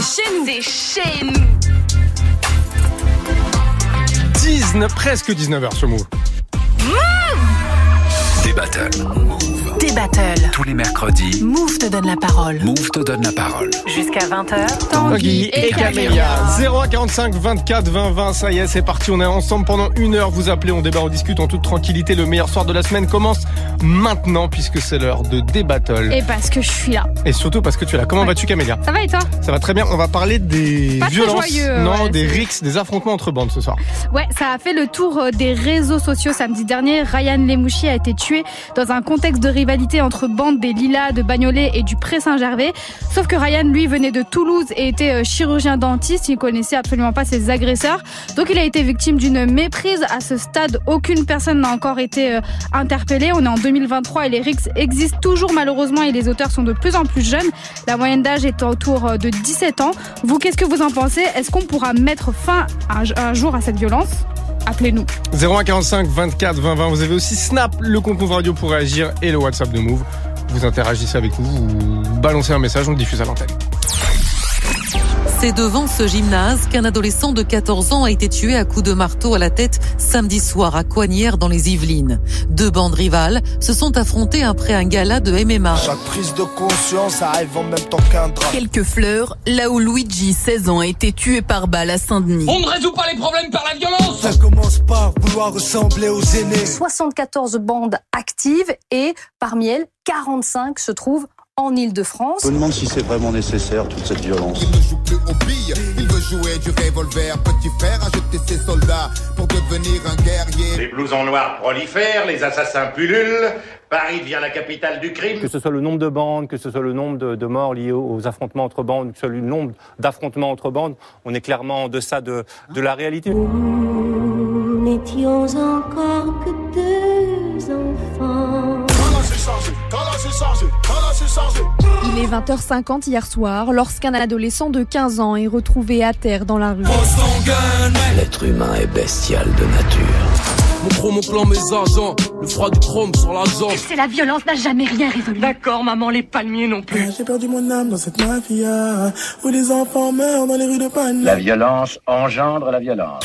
C'est chez nous. C'est chez nous. 19, presque 19h sur Move. Des battles. Des battles. Tous les mercredis, Move te donne la parole. Move te donne la parole. Jusqu'à 20h. Tanguy et Camélia. 0 à 45 24 20 20, ça y est, c'est parti. On est ensemble pendant une heure. Vous appelez, on débat, on discute en toute tranquillité. Le meilleur soir de la semaine commence maintenant puisque c'est l'heure de débattle. Et parce que je suis là. Et surtout parce que tu es là. Comment Ouais. vas-tu, Camélia? Ça va et toi? Ça va très bien. On va parler des Pas très violences, joyeux, non, ouais, des rixes, des affrontements entre bandes ce soir. Ouais, ça a fait le tour euh, des réseaux sociaux samedi dernier. Ryan Lemouchi a été tué dans un contexte de rivalité entre bandes des Lilas, de Bagnolet et du Pré-Saint-Gervais. Sauf que Ryan, lui, venait de Toulouse et était euh, chirurgien dentiste. Il connaissait absolument pas ses agresseurs. Donc il a été victime d'une méprise. À ce stade, aucune personne n'a encore été euh, interpellée. On est en 2023 et les rixes existent toujours malheureusement et les auteurs sont de plus en plus jeunes. La moyenne d'âge est autour euh, de 17 ans. Vous, qu'est-ce que vous en pensez? Est-ce qu'on pourra mettre fin un jour à cette violence? Appelez-nous. 01 45 24 20 20. Vous avez aussi Snap, le compte Move Radio pour réagir et le WhatsApp de Move. Vous interagissez avec nous, vous balancez un message, on le diffuse à l'antenne. C'est devant ce gymnase qu'un adolescent de 14 ans a été tué à coups de marteau à la tête samedi soir à Coignières dans les Yvelines. Deux bandes rivales se sont affrontées après un gala de MMA. Chaque prise de conscience arrive en même temps qu'un drame. Quelques fleurs, là où Luigi, 16 ans, a été tué par balle à Saint-Denis. On ne résout pas les problèmes par la violence Ça commence par vouloir ressembler aux aînés. 74 bandes actives et parmi elles, 45 se trouvent en Ile-de-France. Je me demande si c'est vraiment nécessaire toute cette violence. Il ne joue plus aux billes, il veut jouer du revolver. Petit frère a jeté ses soldats pour devenir un guerrier? Les blousons noirs prolifèrent, les assassins pullulent. Paris devient la capitale du crime. Que ce soit le nombre de bandes, que ce soit le nombre de, de morts liés aux, affrontements entre bandes, que ce soit le nombre d'affrontements entre bandes, on est clairement en deçà de, de la réalité. Nous n'étions encore que deux enfants. Il est 20h50 hier soir lorsqu'un adolescent de 15 ans est retrouvé à terre dans la rue. L'être humain est bestial de nature. Mon chrome, mon clan, mes agents, le froid du chrome sur la jambe. C'est la violence n'a jamais rien résolu. D'accord, maman, les palmiers non plus. J'ai perdu mon âme dans cette mafia où les enfants meurent dans les rues de Panama. La violence engendre la violence.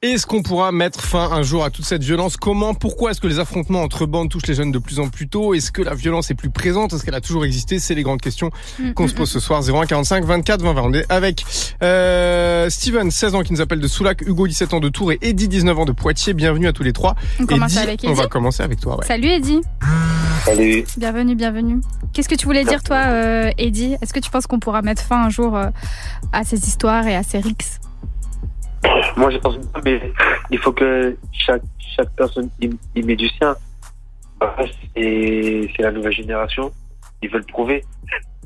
Est-ce qu'on pourra mettre fin un jour à toute cette violence Comment Pourquoi est-ce que les affrontements entre bandes touchent les jeunes de plus en plus tôt Est-ce que la violence est plus présente Est-ce qu'elle a toujours existé C'est les grandes questions qu'on se pose ce soir. 01 45 24 20 20. On est avec euh, Steven, 16 ans, qui nous appelle de Soulac, Hugo, 17 ans de Tours et Eddie, 19 ans de Poitiers. Bienvenue à tous les trois. On commence Eddie, avec On Eddie va commencer avec toi. Ouais. Salut Eddy. Salut. Bienvenue, bienvenue. Qu'est-ce que tu voulais dire toi, euh, Eddy? Est-ce que tu penses qu'on pourra mettre fin un jour euh, à ces histoires et à ces rixes? Moi, je pense pas, mais il faut que chaque, chaque personne y, y met du sien. C'est c'est la nouvelle génération. Ils veulent prouver.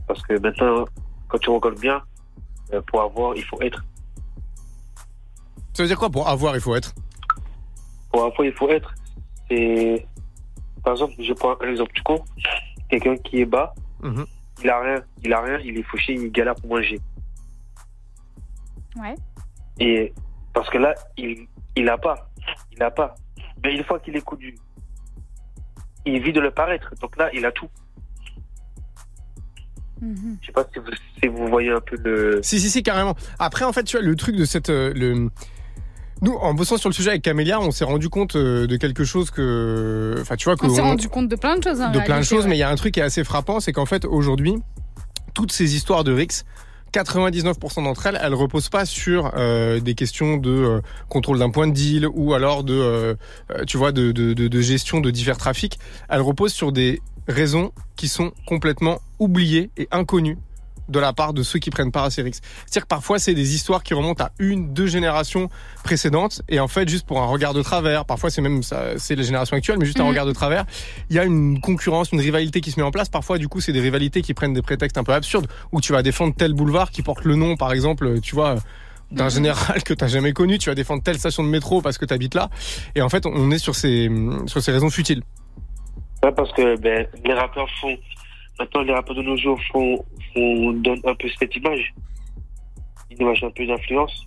Parce que maintenant, quand tu regardes bien, euh, pour avoir, il faut être. Ça veut dire quoi pour avoir, il faut être? Pour avoir, il faut être. C'est. Par exemple, je prends un exemple tout con. Quelqu'un qui est bas, Mhm. il a rien, il a rien, il est fauché, il galère pour manger. Ouais. Et parce que là, il il a pas, il a pas. Mais une fois qu'il est connu, il vit de le paraître. Donc là, il a tout. Je sais pas si vous, si vous voyez un peu le. Si, si, si, carrément. Après, en fait, tu vois, le truc de cette. euh, le... Nous, en bossant sur le sujet avec Camélia, on s'est rendu compte euh, de quelque chose que. Enfin, tu vois, que. On s'est rendu compte de plein de choses. en de plein de choses, ouais. mais il y a un truc qui est assez frappant, c'est qu'en fait, aujourd'hui, toutes ces histoires de Rix, 99% d'entre elles, elles reposent pas sur euh, des questions de euh, contrôle d'un point de deal ou alors de, euh, tu vois, de gestion de divers trafics. Elles reposent sur des raisons qui sont complètement oubliées et inconnues de la part de ceux qui prennent part à. C'est-à-dire que parfois c'est des histoires qui remontent à une, deux générations précédentes et en fait juste pour un regard de travers, parfois c'est même ça, c'est la génération actuelle, mais juste un Mhm. regard de travers, il y a une concurrence, une rivalité qui se met en place. Parfois du coup c'est des rivalités qui prennent des prétextes un peu absurdes où tu vas défendre tel boulevard qui porte le nom par exemple, tu vois d'un général que t'as jamais connu, tu vas défendre telle station de métro parce que t'habites là, et en fait on est sur ces sur ces raisons futiles. Ouais, parce que ben, les rappeurs font. Maintenant, les rappeurs de nos jours font, font donnent un peu cette image. Une image un peu d'influence.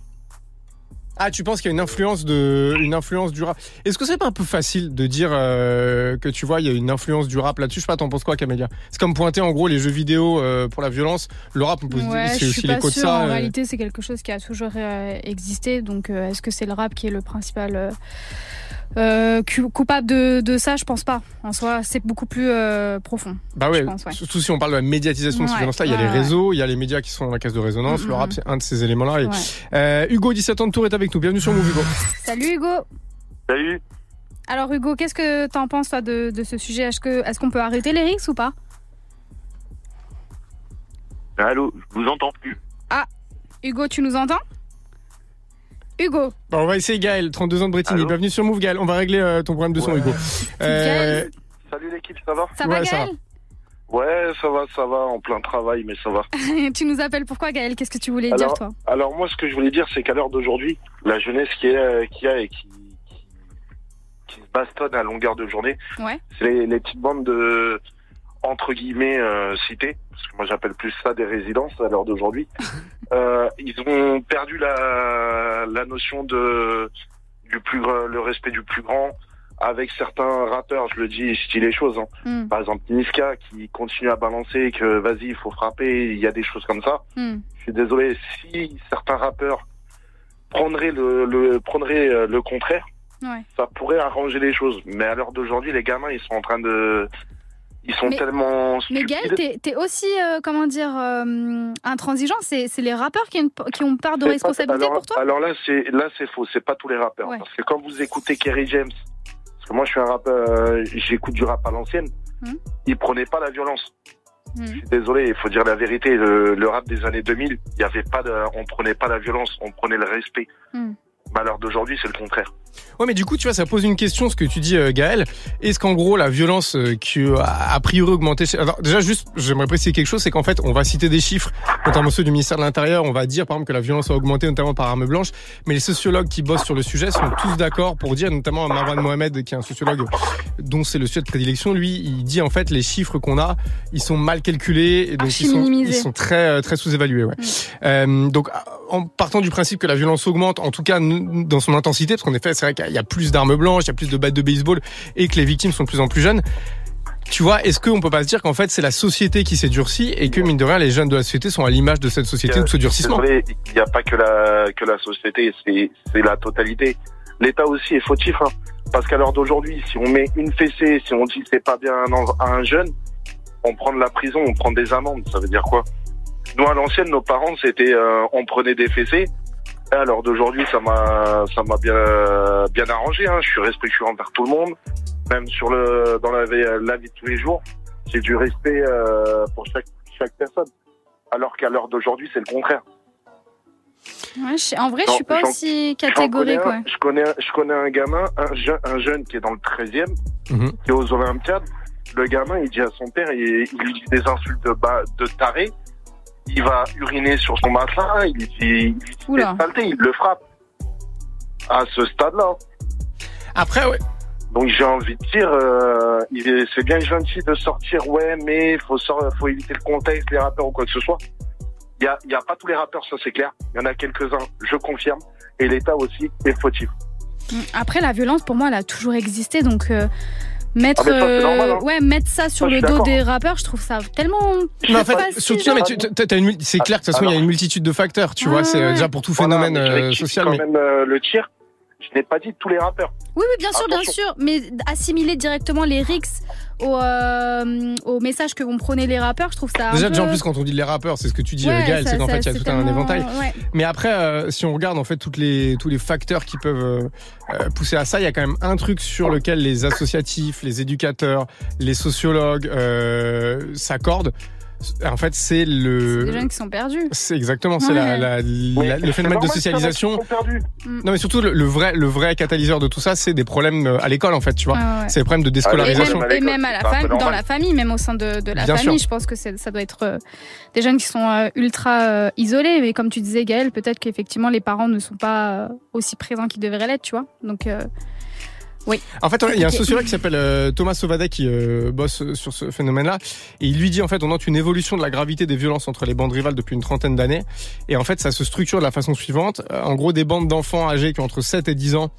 Ah, tu penses qu'il y a une influence de, une influence du rap. Est-ce que c'est pas un peu facile de dire euh, que tu vois, il y a une influence du rap là-dessus? Je sais pas, t'en penses quoi, Camélia? C'est comme pointer en gros les jeux vidéo euh, pour la violence. Le rap, on peut se dire, Ouais, c'est je aussi suis pas l'écho de sûre. ça. En euh. réalité, c'est quelque chose qui a toujours euh, existé. Donc, euh, est-ce que c'est le rap qui est le principal euh, coupable de, de ça Je pense pas. En soi, c'est beaucoup plus euh, profond. Bah ouais, je pense, ouais. surtout si on parle de la médiatisation de ces Ouais, violences-là, il y a ouais, les réseaux, il y a les médias qui sont dans la caisse de résonance. Mm, Le mm, rap, c'est un de ces éléments-là. Et, euh, Hugo, 17 ans de Tour, est avec nous. Bienvenue sur Move, Hugo. Salut Hugo. Salut. Alors Hugo, qu'est-ce que t'en penses toi de, de ce sujet? Est-ce qu'on peut arrêter les rixes ou pas? Allô, je vous entends plus. Ah, Hugo, tu nous entends? Hugo. Bon, on va essayer Gaël, 32 ans de Bretigny. Bienvenue sur Move, Gaël. On va régler euh, ton problème de son, Hugo. Euh, Salut l'équipe, ça va? Ça va Ouais, ça Gaël Ouais, ça va, ça va, en plein travail, mais ça va. Tu nous appelles pourquoi Gaël Qu'est-ce que tu voulais dire toi? alors moi, ce que je voulais dire, c'est qu'à l'heure d'aujourd'hui, la jeunesse qui est, euh, qui a et qui, qui, qui se bastonne à longueur de journée, Ouais. c'est les, les petites bandes de entre guillemets euh, cités, parce que moi j'appelle plus ça des résidences à l'heure d'aujourd'hui. euh, ils ont perdu la, la notion de du plus le respect du plus grand avec certains rappeurs, je le dis, je dis les choses. Hein. Hmm. Par exemple, Niska qui continue à balancer que vas-y, il faut frapper, il y a des choses comme ça. Hmm. Je suis désolé, si certains rappeurs prendraient le, le prendraient euh, le contraire, Ouais. ça pourrait arranger les choses. Mais à l'heure d'aujourd'hui, les gamins, ils sont en train de, ils sont Mais- tellement Mais. Gaël, t'es t'es aussi, euh, comment dire, euh, intransigeant. C'est c'est les rappeurs qui ont, une- qui ont part de C'est responsabilité pas- alors, pour toi Alors là, c'est là, c'est faux. C'est pas tous les rappeurs. Ouais. Parce que quand vous écoutez Kerry James, parce que moi, je suis un rappeur, euh, j'écoute du rap à l'ancienne. Hmm. Il prenait pas la violence. Hmm. Je suis désolé, il faut dire la vérité. Le, le rap des années 2000, il y avait pas de, on prenait pas la violence, on prenait le respect. Hmm. À l'heure d'aujourd'hui, c'est le contraire. Ouais, mais du coup, tu vois, ça pose une question, ce que tu dis, euh, Gaël. Est-ce qu'en gros, la violence euh, qui euh, a a priori augmenté... Alors, déjà, juste, j'aimerais préciser quelque chose, c'est qu'en fait, on va citer des chiffres, notamment ceux du ministère de l'Intérieur, on va dire, par exemple, que la violence a augmenté, notamment par arme blanche, mais les sociologues qui bossent sur le sujet sont tous d'accord pour dire, notamment Marwan Mohamed, qui est un sociologue dont c'est le sujet de prédilection, lui, il dit, en fait, les chiffres qu'on a, ils sont mal calculés, et donc ils sont, ils sont très, très sous-évalués, ouais. Euh, donc, en partant du principe que la violence augmente, en tout cas dans son intensité, parce qu'en effet, c'est vrai qu'il y a plus d'armes blanches, il y a plus de battes de baseball, et que les victimes sont de plus en plus jeunes. Tu vois, est-ce qu'on peut pas se dire qu'en fait c'est la société qui s'est durcie et que mine de rien les jeunes de la société sont à l'image de cette société ou de ce durcissement? il n'y a pas que la que la société, c'est c'est la totalité. L'État aussi est fautif, hein. parce qu'à l'heure d'aujourd'hui, si on met une fessée, si on dit c'est pas bien à un, en- à un jeune, on prend de la prison, on prend des amendes. Ça veut dire quoi? Nous à l'ancienne, nos parents, c'était euh, on prenait des fessées. À l'heure d'aujourd'hui, ça m'a ça m'a bien bien arrangé. Hein. Je suis respectueux envers tout le monde, même sur le dans la vie, la vie de tous les jours. J'ai du respect euh, pour chaque chaque personne. Alors qu'à l'heure d'aujourd'hui, c'est le contraire. Ouais, je- En vrai, je Non, suis pas aussi catégorique. connais un- Ouais. Je connais, je connais un gamin, un, jeune, un jeune qui est dans le 13e, Mhm. qui est aux Olympiades. Le gamin, il dit à son père, il, il lui dit des insultes de, de taré. Il va uriner sur son matelas, il il le frappe. À ce stade-là. Après, ouais. Donc j'ai envie de dire, euh, c'est bien gentil de sortir, ouais, mais il faut, faut éviter le contexte, les rappeurs ou quoi que ce soit. Il y a, il y a pas tous les rappeurs, ça c'est clair. Il y en a quelques-uns, je confirme. Et l'État aussi est fautif. Après, la violence, pour moi, elle a toujours existé. Donc, euh, mettre, Ah, ça, normal, hein. euh, ouais, mettre ça sur Ça, le dos des rappeurs, je trouve ça tellement. Mais en fait, surtout, non, mais tu- t'as- t'as une mul- c'est clair que de toute façon, il y a une multitude de facteurs, tu vois, c'est déjà pour tout Voilà, phénomène euh, social. quand Mais... même euh, le tir. Je n'ai pas dit tous les rappeurs. Oui, oui, bien sûr, bien sûr. Mais assimiler directement les rixes au, euh, au message que vont prôner les rappeurs, je trouve ça. un Déjà, déjà en plus, quand on dit les rappeurs, c'est ce que tu dis, Ouais, Gaël, c'est qu'en fait, il y a tout un éventail. ouais. Mais après, euh, si on regarde en fait toutes les, tous les facteurs qui peuvent euh, euh, pousser à ça, il y a quand même un truc sur lequel les associatifs, les éducateurs, les sociologues euh, s'accordent. En fait, c'est le. Des jeunes qui sont perdus. C'est exactement, c'est la, Ouais. la- la- Mais le c'est phénomène de socialisation. sont perdus. Mm. Non, mais surtout le, le vrai, le vrai catalyseur de tout ça, c'est des problèmes euh, à l'école en fait, tu vois. Ouais. C'est des problèmes de Et déscolarisation. même, et même à la c'est famille, dans la famille, même au sein de, de la Bien famille, sûr. je pense que c'est- ça doit être euh, des jeunes qui sont euh, ultra euh, isolés. Mais comme tu disais, Gaël, peut-être qu'effectivement les parents ne sont pas euh, aussi présents qu'ils devraient l'être, tu vois. Donc, euh, Oui. En fait, il y a un sociologue qui s'appelle euh, Thomas Sauvadet qui euh, bosse sur ce phénomène-là. Et il lui dit, en fait, on note une évolution de la gravité des violences entre les bandes rivales depuis une trentaine d'années. Et en fait, ça se structure de la façon suivante. Euh, En gros, des bandes d'enfants âgés qui ont entre 7 et 10 ans.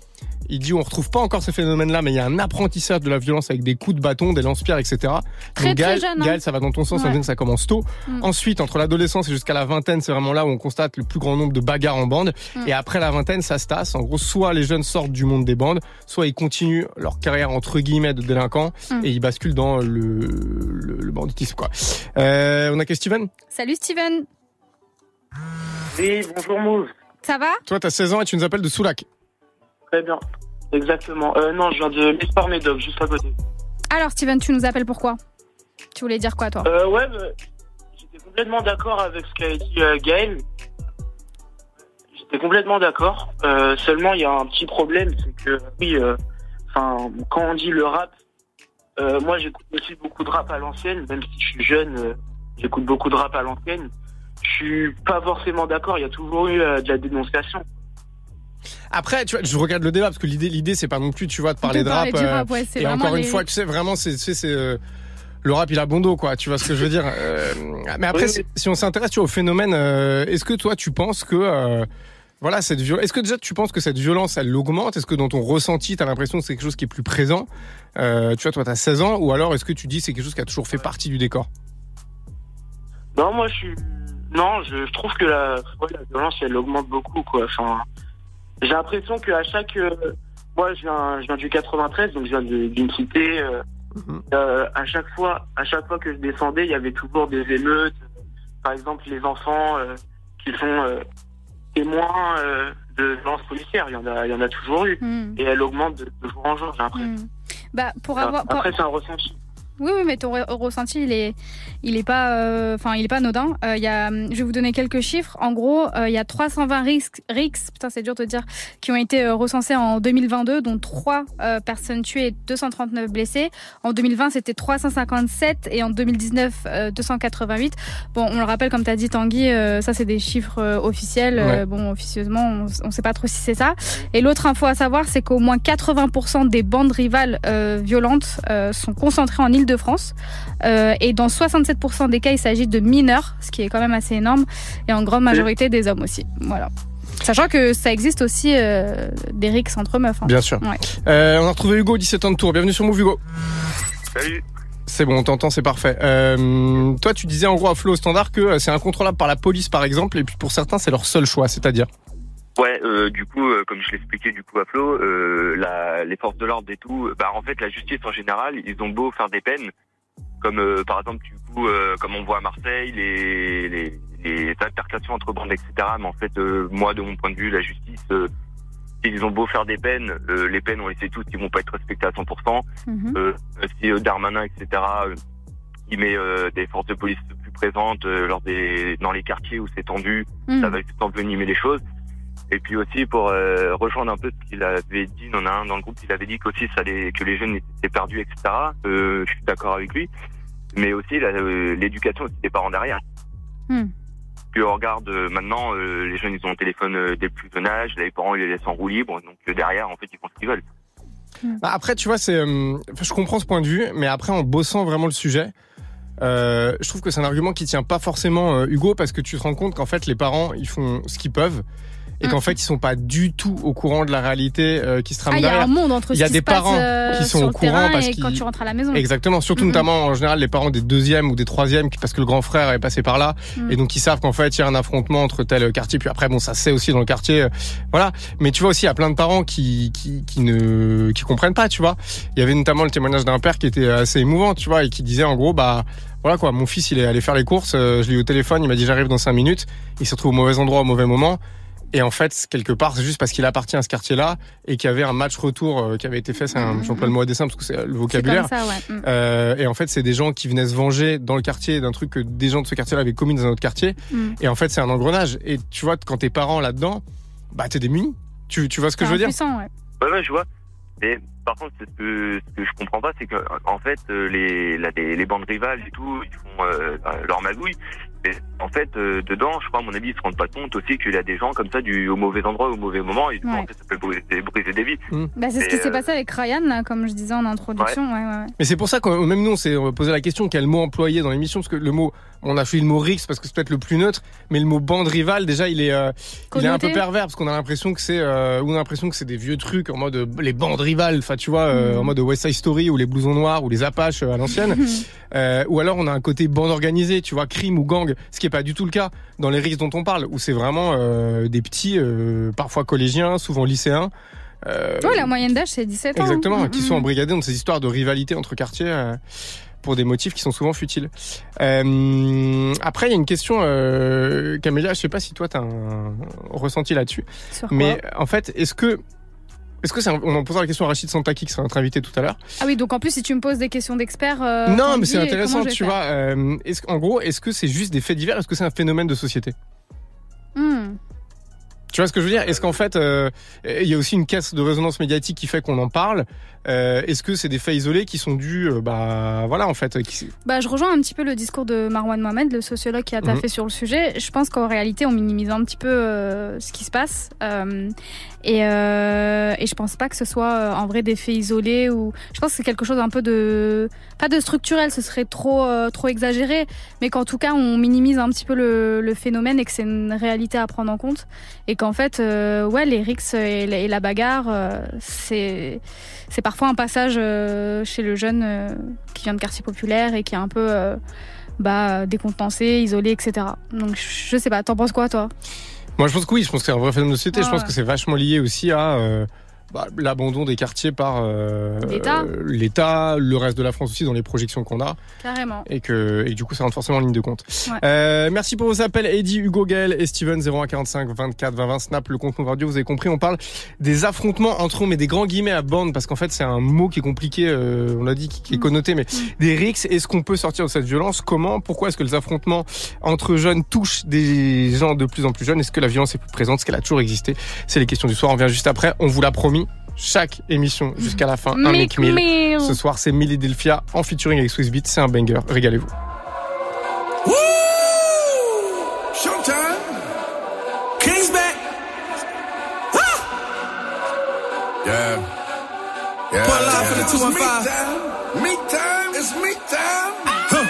Il dit, on retrouve pas encore ces phénomènes-là, mais il y a un apprentissage de la violence avec des coups de bâton, des lance-pierres, etc. Très, Donc, très Gaël, jeune, hein. Gaël, ça va dans ton sens, ça Ouais. veut dire que ça commence tôt. Mm. Ensuite, entre l'adolescence et jusqu'à la vingtaine, c'est vraiment là où on constate le plus grand nombre de bagarres en bande. Mm. Et après la vingtaine, ça se tasse. En gros, soit les jeunes sortent du monde des bandes, soit ils continuent leur carrière entre guillemets de délinquants Mm. et ils basculent dans le, le, le banditisme. Quoi. Euh, on a que Steven? Salut Steven, Oui, bonjour Mouv. ça va? Toi, t'as 16 ans et tu nous appelles de Soulac. Très bien. Exactement. Euh, non, je viens de l'Esport Médoc, juste à côté. Alors Steven, tu nous appelles pourquoi Tu voulais dire quoi toi? Euh, ouais, bah, j'étais complètement d'accord avec ce qu'a dit euh, Gaël. J'étais complètement d'accord. Euh, seulement, il y a un petit problème, c'est que, oui, euh, enfin, quand on dit le rap, euh, moi j'écoute aussi beaucoup de rap à l'ancienne, même si je suis jeune, euh, j'écoute beaucoup de rap à l'ancienne. Je suis pas forcément d'accord, il y a toujours eu de la dénonciation. Après, tu vois, je regarde le débat parce que l'idée, l'idée, c'est pas non plus, tu vois, de parler De de parler rap. du euh, rap, ouais, c'est et encore une fois, tu sais, vraiment, c'est, c'est euh, le rap, il a bon dos, quoi. Tu vois ce que je veux dire Euh, Mais après, Oui, si, oui. si on s'intéresse tu vois, au phénomène, euh, est-ce que toi, tu penses que euh, voilà, cette violence. Est-ce que déjà tu penses que cette violence, elle augmente Est-ce que dans ton ressenti, tu as l'impression que c'est quelque chose qui est plus présent? Euh, Tu vois, toi, tu as 16 ans, ou alors est-ce que tu dis que c'est quelque chose qui a toujours fait partie du décor? Non, moi je suis. Non, je, je trouve que la, ouais, la violence elle augmente beaucoup quoi. Enfin, j'ai l'impression qu'à chaque. euh, moi je viens, je viens du 93, donc je viens de- d'une cité. euh, euh, à chaque fois, à chaque fois que je descendais, il y avait toujours des émeutes. Par exemple, les enfants euh, qui sont euh, témoins euh, de violences policières, il y en a, il y en a toujours eu. Hmm. Et elle augmente de, de jour en jour, j'ai l'impression. Hmm. Bah pour avoir pour- Après, c'est un ressenti. Oui, oui, mais ton re- ressenti, il est, il est pas, euh, enfin, il est pas anodin. Euh, il y a, je vais vous donner quelques chiffres. En gros, euh, il y a 320 risques, RICS, putain, c'est dur de dire, qui ont été euh, recensés en 2022, dont 3 euh, personnes tuées et 239 blessées. En 2020, c'était 357 et en 2019, euh, 288. Bon, on le rappelle, comme tu as dit, Tanguy, euh, ça, c'est des chiffres officiels. Ouais. bon, officieusement, on, on sait pas trop si c'est ça. Et l'autre info à savoir, c'est qu'au moins 80% des bandes rivales euh, violentes euh, sont concentrées en Île-de-France. Euh, et dans 67% des cas, il s'agit de mineurs, ce qui est quand même assez énorme. Et en grande majorité, des hommes aussi. Voilà. Sachant que ça existe aussi euh, des rixes entre meufs. hein. Bien sûr. Ouais. Euh, on a retrouvé Hugo, 17 ans de tour. Bienvenue sur Move, Hugo. Salut. C'est bon, on t'entend, c'est parfait. Euh, toi, tu disais en gros à Flo au standard que c'est incontrôlable par la police, par exemple, et puis pour certains, c'est leur seul choix, c'est-à-dire? Ouais, euh, du coup, euh, comme je l'expliquais du coup à Flo, euh, la, les forces de l'ordre et tout, bah en fait la justice en général, ils ont beau faire des peines, comme euh, par exemple du coup, euh, comme on voit à Marseille, les, les, les altercations entre bandes, etc. Mais en fait, euh, moi de mon point de vue, la justice, euh, ils ont beau faire des peines, euh, les peines on les sait tous, ils vont pas être respectées à 100%. Euh, si euh, Darmanin, etc. il met euh, des forces de police plus présentes euh, lors des dans les quartiers où c'est tendu, Mhm. ça va juste envenimer les choses. Et puis aussi pour euh, rejoindre un peu ce qu'il avait dit, il y en a un dans le groupe, il avait dit qu'aussi ça allait, que les jeunes étaient perdus, etc. Euh, je suis d'accord avec lui, mais aussi euh, l'éducation aussi des parents derrière. Hmm. Puis on regarde euh, maintenant, euh, les jeunes ils ont un téléphone euh, dès le plus jeune âge, les parents ils les laissent en roue libre, donc euh, derrière en fait ils font ce qu'ils veulent. Bah, après, tu vois, c'est, euh, je comprends ce point de vue, mais après, en bossant vraiment le sujet, euh, je trouve que c'est un argument qui tient pas forcément euh, Hugo parce que tu te rends compte qu'en fait, les parents, ils font ce qu'ils peuvent. Et qu'en fait, ils sont pas du tout au courant de la réalité euh, qui se trame Ah, il y a derrière. un monde entre Il y a des parents euh, qui sont au courant parce qu'ils quand tu rentres à la maison. Exactement, surtout Mhm. notamment en général les parents des deuxièmes ou des troisièmes parce que le grand frère est passé par là Mhm. et donc ils savent qu'en fait il y a un affrontement entre tel quartier puis après bon ça c'est aussi dans le quartier euh, voilà mais tu vois aussi il y a plein de parents qui qui qui ne qui comprennent pas tu vois il y avait notamment le témoignage d'un père qui était assez émouvant tu vois et qui disait en gros bah voilà quoi mon fils il est allé faire les courses euh, je l'ai eu au téléphone il m'a dit j'arrive dans cinq minutes il se retrouve au mauvais endroit au mauvais moment et en fait, quelque part, c'est juste parce qu'il appartient à ce quartier-là et qu'il y avait un match retour euh, qui avait été fait. C'est un, j'emploie le mot à dessin parce que c'est le vocabulaire. Comme ça, ouais. Mm. Euh, et en fait, c'est des gens qui venaient se venger dans le quartier d'un truc que des gens de ce quartier-là avaient commis dans un autre quartier. Mm. Et en fait, c'est un engrenage. Et tu vois, quand t'es parents là-dedans, bah t'es démuni. Tu, tu vois ce que je veux dire? ouais. Ouais, ouais, je vois. Mais par contre, ce que, ce que je comprends pas, c'est que en fait, euh, les, là, les, les bandes rivales et tout, ils font euh, leur magouille. En fait, euh, dedans, je crois, à mon avis, ils se rendent pas compte aussi qu'il y a des gens comme ça du au mauvais endroit, au mauvais moment, et du coup, Ouais. en fait, ça peut briser, briser des vies. Bah, c'est ce qui Et, s'est euh, passé avec Ryan, là, comme je disais en introduction. Ouais. Ouais, ouais. Mais c'est pour ça que même nous, on s'est posé la question quel mot employer dans l'émission, parce que le mot, on a choisi le mot Rix parce que c'est peut-être le plus neutre, mais le mot bande rivale, déjà, il est, euh, il est un peu pervers parce qu'on a l'impression que c'est, euh, on a l'impression que c'est des vieux trucs en mode euh, les bandes rivales, enfin tu vois, euh, Mm. en mode West Side Story ou les blousons noirs ou les Apaches à l'ancienne, ou alors on a un côté bande organisée, tu vois, crime ou gang, ce qui est pas du tout le cas dans les Rix dont on parle, où c'est vraiment des petits, parfois collégiens, souvent lycéens. euh, Ouais, la moyenne d'âge, c'est 17 ans. Exactement, Mm, qui mm. sont embrigadés dans ces histoires de rivalité entre quartiers euh, pour des motifs qui sont souvent futiles. Euh, après, il y a une question, euh, Camélia, je sais pas si toi tu as un ressenti là-dessus, mais en fait, est-ce que est-ce que c'est un- on en posera la question à Rachid Santaki qui sera notre invité tout à l'heure. Ah oui, donc en plus, si tu me poses des questions d'experts. euh, non, mais c'est intéressant, tu vois. Euh, est-ce, en gros, est-ce que c'est juste des faits divers Est-ce que c'est un phénomène de société? Hmm. Tu vois ce que je veux dire? Est-ce qu'en fait, euh, il y a aussi une caisse de résonance médiatique qui fait qu'on en parle? Euh, Est-ce que c'est des faits isolés qui sont dus, euh, bah voilà, en fait, qui, Bah, je rejoins un petit peu le discours de Marwan Mohamed, le sociologue qui a taffé Mhm. sur le sujet. Je pense qu'en réalité, on minimise un petit peu euh, ce qui se passe. Euh, et, euh, et je pense pas que ce soit euh, en vrai des faits isolés ou. Je pense que c'est quelque chose un peu de. Pas de structurel, ce serait trop, euh, trop exagéré. Mais qu'en tout cas, on minimise un petit peu le, le phénomène et que c'est une réalité à prendre en compte. Et qu'en fait, euh, ouais, les rixes et la, et la bagarre, euh, c'est. C'est parfois un passage euh, chez le jeune euh, qui vient de quartier populaire et qui est un peu euh, bah, décontenancé, isolé, etc. Donc je sais pas, t'en penses quoi toi? Moi, je pense que oui, je pense que c'est un vrai phénomène de société. je pense ouais. que c'est vachement lié aussi à bah, l'abandon des quartiers par euh, L'État. euh, le reste de la France aussi dans les projections qu'on a, Carrément. et que, et que du coup, ça rentre forcément en ligne de compte. Ouais. Euh, merci pour vos appels, Eddie, Hugo, Gaël et Steven, 0145 24 20 20, Snap, le compte radio. Vous avez compris, on parle des affrontements entre eux, mais des grands guillemets à bande, parce qu'en fait, c'est un mot qui est compliqué, euh, on l'a dit, qui, qui est connoté, mais des rixes. Est-ce qu'on peut sortir de cette violence? Comment? Pourquoi est-ce que les affrontements entre jeunes touchent des gens de plus en plus jeunes? Est-ce que la violence est plus présente? Est-ce qu'elle a toujours existé? C'est les questions du soir. On revient juste après. On vous l'a promis. Chaque émission jusqu'à la fin, un Mick Mick Mill. Mill. Ce soir, c'est Milidelphia en featuring avec Swiss Beat. C'est un banger. Régalez-vous. Woo! Showtime. King's back. Ah! Yeah. Yeah. A line for the 215. Meet time. It's meet time. Huh.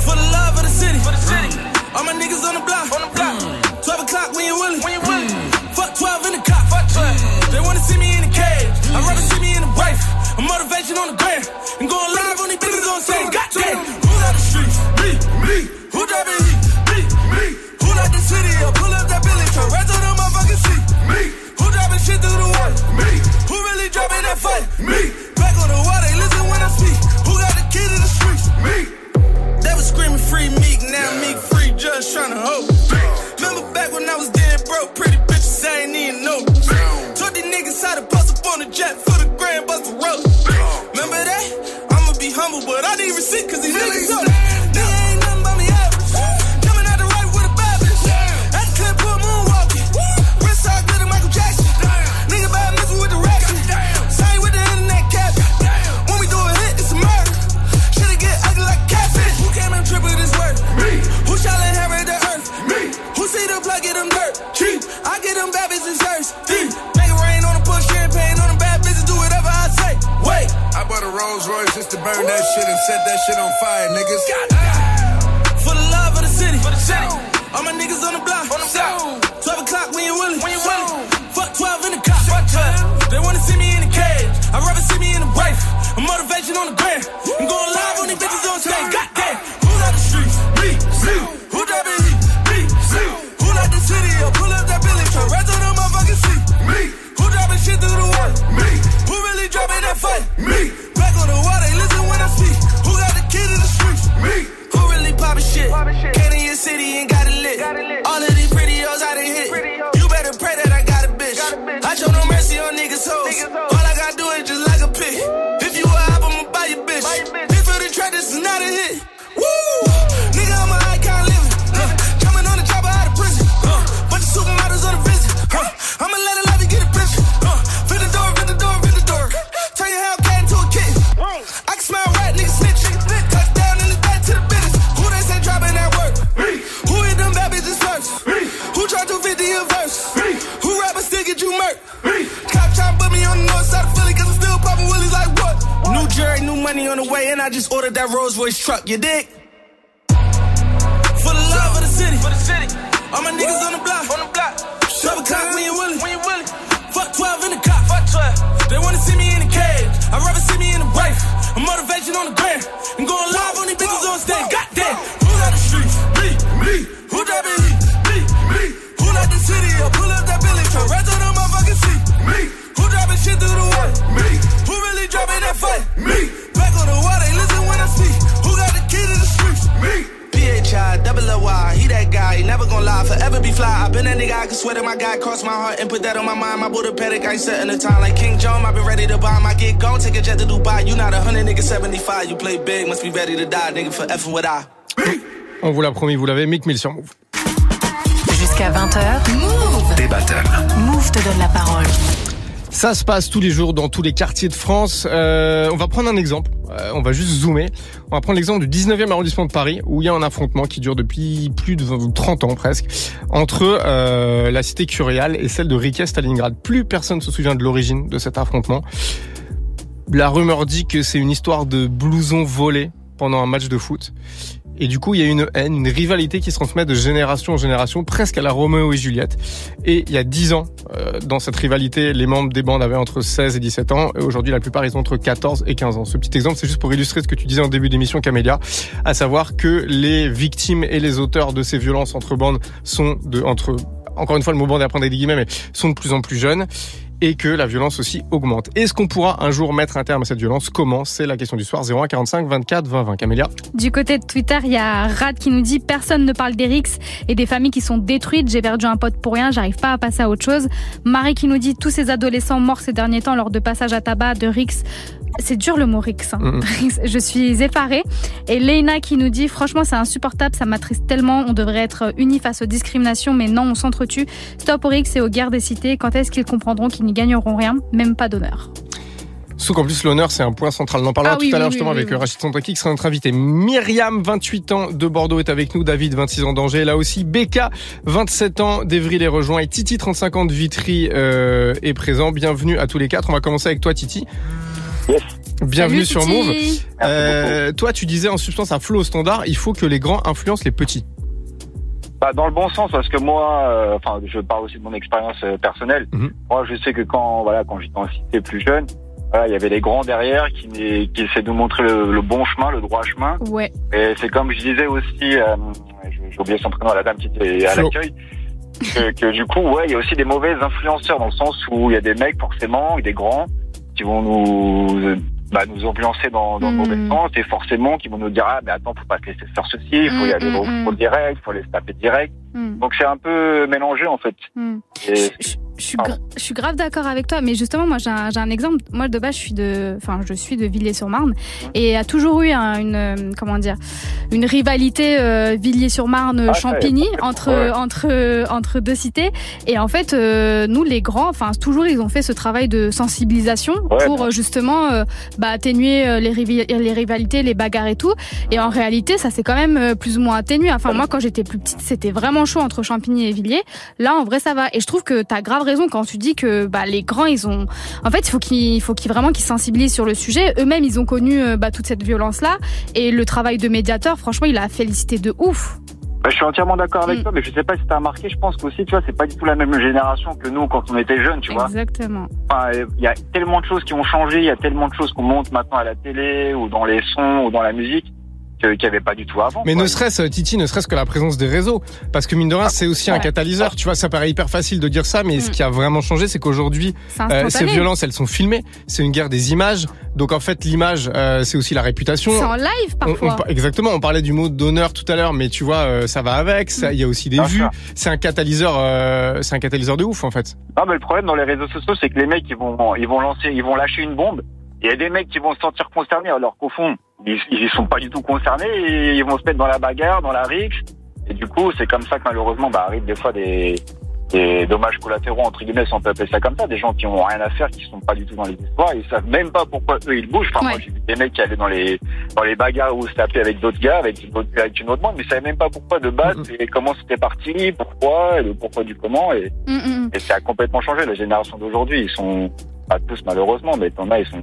For the love of the city. For the city. All my niggas on the block. On the block. Just to burn that shit and set that shit on fire, niggas. For the love of the city. For the city. All my niggas on the block. On the block. That Rolls Royce truck. You dig? Fly. I been that nigga, I can swear that my guy crossed my heart and put that on my mind. My Buddha Pedic, I ain't setting the time like King John. I been ready to buy my gig, gon' take a jet to Dubai. You not a hundred nigga, 75. You play big, must be ready to die, nigga, for effing with I. On vous l'a promis, vous l'avez, Mick Mill sur Move. Jusqu'à 20h, Move. Des battles. Move te donne la parole. Ça se passe tous les jours dans tous les quartiers de France. Euh, on va prendre un exemple. Euh, on va juste zoomer. On va prendre l'exemple du 19e arrondissement de Paris où il y a un affrontement qui dure depuis plus de 20 30 ans presque entre euh, la cité curiale et celle de Riquet Stalingrad. Plus personne se souvient de l'origine de cet affrontement. La rumeur dit que c'est une histoire de blouson volé pendant un match de foot. Et du coup, il y a une haine, une rivalité qui se transmet de génération en génération, presque à la Roméo et Juliette. Et il y a 10 ans, euh, dans cette rivalité, les membres des bandes avaient entre 16 et 17 ans. Et aujourd'hui, la plupart, ils ont entre 14 et 15 ans. Ce petit exemple, c'est juste pour illustrer ce que tu disais en début d'émission, Camélia, à savoir que les victimes et les auteurs de ces violences entre bandes sont de, entre, encore une fois, le mot bande est à prendre des guillemets, mais sont de plus en plus jeunes et que la violence aussi augmente. Est-ce qu'on pourra un jour mettre un terme à cette violence? Comment? C'est la question du soir. 01 45 24 20 20. Camélia? Du côté de Twitter, il y a Rad qui nous dit personne ne parle d'Erix et des familles qui sont détruites. J'ai perdu un pote pour rien, j'arrive pas à passer à autre chose. Marie qui nous dit tous ces adolescents morts ces derniers temps lors de passage à tabac de Rix. C'est dur le mot Rix. hein. Rix, Je suis effarée. Et Leina qui nous dit franchement c'est insupportable, ça m'attriste tellement. On devrait être unis face aux discriminations, mais non, on s'entretue. Stop aux Rix et aux guerres des cités. Quand est-ce qu'ils comprendront qu'ils n'y gagneront rien, même pas d'honneur Sauf qu'en plus, l'honneur, c'est un point central. On en parlera Ah oui, tout à l'heure oui, justement avec. Rachid Santaki qui sera notre invité. Myriam, 28 ans de Bordeaux, est avec nous. David, 26 ans d'Angers. Là aussi, Becca, 27 ans d'Evry les rejoint. Et Titi, 35 ans de Vitry, euh, est présent. Bienvenue à tous les quatre. On va commencer avec toi, Titi. Bienvenue Salut, sur. Move. Euh, toi, tu disais en substance flot au standard, il faut que les grands influencent les petits. Bah, dans le bon sens, parce que moi, euh, enfin, je parle aussi de mon expérience euh, personnelle. Mhm. Moi, je sais que quand, voilà, quand j'étais en cité plus jeune, voilà, il y avait les grands derrière qui, qui essaient de nous montrer le, le bon chemin, le droit chemin. Ouais. Et c'est comme je disais aussi, euh, j'ai oublié son prénom à la dame qui était à l'accueil, que, que du coup, ouais, il y a aussi des mauvais influenceurs dans le sens où il y a des mecs forcément, et des grands, qui vont nous, bah, nous influencer dans, dans le Mm. mauvais sens et forcément qui vont nous dire ah mais attends faut pas te laisser faire ceci, il faut y Mm, aller mm, au, direct, faut aller se taper direct. Hmm. Donc c'est un peu mélangé en fait. Hmm. Et- Je suis, gra- je suis grave d'accord avec toi, mais justement, moi, j'ai un, un exemple. Moi, de base, je suis de, enfin, je suis de Villiers-sur-Marne et il y a toujours eu un- une, euh, comment dire, une rivalité euh, Villiers-sur-Marne-Champigny Ah, entre ouais. entre entre deux cités. Et en fait, euh, nous, les grands, enfin, toujours, ils ont fait ce travail de sensibilisation Ouais, pour euh, justement, euh, bah, atténuer euh, les, rivi- les rivalités, les bagarres et tout. Et en réalité, ça s'est quand même euh, plus ou moins atténué. Enfin, moi, quand j'étais plus petite, c'était vraiment chaud entre Champigny et Villiers. Là, en vrai, ça va. Et je trouve que t'as grave raison quand tu dis que bah, les grands, ils ont. En fait, il faut qu'ils, il faut qu'ils vraiment qu'ils sensibilisent sur le sujet. Eux-mêmes, ils ont connu euh, bah, toute cette violence-là. Et le travail de médiateur, franchement, il a félicité de ouf. Bah, je suis entièrement d'accord Mm. avec toi, mais je sais pas si t'as remarqué, je pense qu'aussi, tu vois, c'est pas du tout la même génération que nous quand on était jeunes, tu vois. Exactement. Enfin, il y a tellement de choses qui ont changé, il y a tellement de choses qu'on monte maintenant à la télé ou dans les sons ou dans la musique que- qu'il n'y avait pas du tout avant. Mais quoi. ne serait-ce, euh, Titi, ne serait-ce que la présence des réseaux. Parce que mine de rien, c'est aussi un catalyseur. Tu vois, ça paraît hyper facile de dire ça, mais ce Mm. qui a vraiment changé, c'est qu'aujourd'hui, euh, ces violences, elles sont filmées. C'est une guerre des images. Donc en fait, l'image, euh, c'est aussi la réputation. C'est en live On- on parfois. par- exactement, on parlait du mot d'honneur tout à l'heure, mais tu vois, euh, ça va avec. Ça, il y a aussi des vues. C'est un catalyseur, euh, c'est un catalyseur de ouf en fait. Non, mais le problème dans les réseaux sociaux, c'est que les mecs, ils vont, ils vont lancer, ils vont lâcher une bombe. Il y a des mecs qui vont se sentir concernés, alors qu'au fond, ils, ils sont pas du tout concernés et ils vont se mettre dans la bagarre, dans la rixe. Et du coup, c'est comme ça que malheureusement, bah, arrivent des fois des, des dommages collatéraux, entre guillemets, si on peut appeler ça comme ça, des gens qui ont rien à faire, qui sont pas du tout dans les histoires, ils savent même pas pourquoi eux ils bougent. Enfin, moi, j'ai vu des mecs qui allaient dans les, dans les bagarres ou se taper avec d'autres gars, avec, une autre- avec une autre bande, mais ils savaient même pas pourquoi de base, et comment c'était parti, pourquoi, et le pourquoi du comment, et, Mm, et ça a complètement changé. La génération d'aujourd'hui, ils sont pas tous malheureusement, mais t'en as, ils sont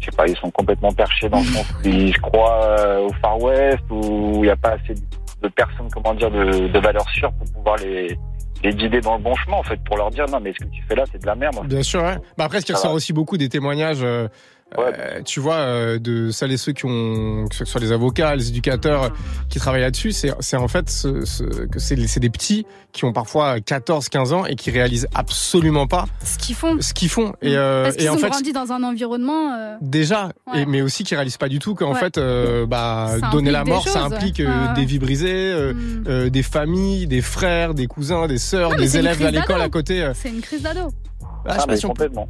je sais pas, ils sont complètement perchés dans le sens où ils croient euh, au Far West, où il n'y a pas assez de personnes, comment dire, de, de valeurs sûres pour pouvoir les, les guider dans le bon chemin, en fait, pour leur dire non, mais ce que tu fais là, c'est de la merde. Bien sûr, ouais. Bah après, ce qui ressort aussi beaucoup des témoignages, euh, euh, tu vois, euh, de celles et ceux qui ont, que ce soit les avocats, les éducateurs euh, qui travaillent là-dessus, c'est, c'est en fait ce, ce- que c'est, des petits qui ont parfois 14, 15 ans et qui réalisent absolument pas Ce qu'ils font. ce qu'ils font. Et, euh, Parce qu'ils en ont fait, grandi dans un environnement. euh, Déjà, Ouais. et, mais aussi qui réalisent pas du tout qu'en Ouais. fait, euh, bah, donner la mort, ça implique ouais. euh, Ouais, ouais. des vies brisées, euh, Mm. euh, des familles, des frères, des cousins, des sœurs, Ah, des élèves à l'école à côté. euh. C'est une crise d'ado. Ah, peut- complètement.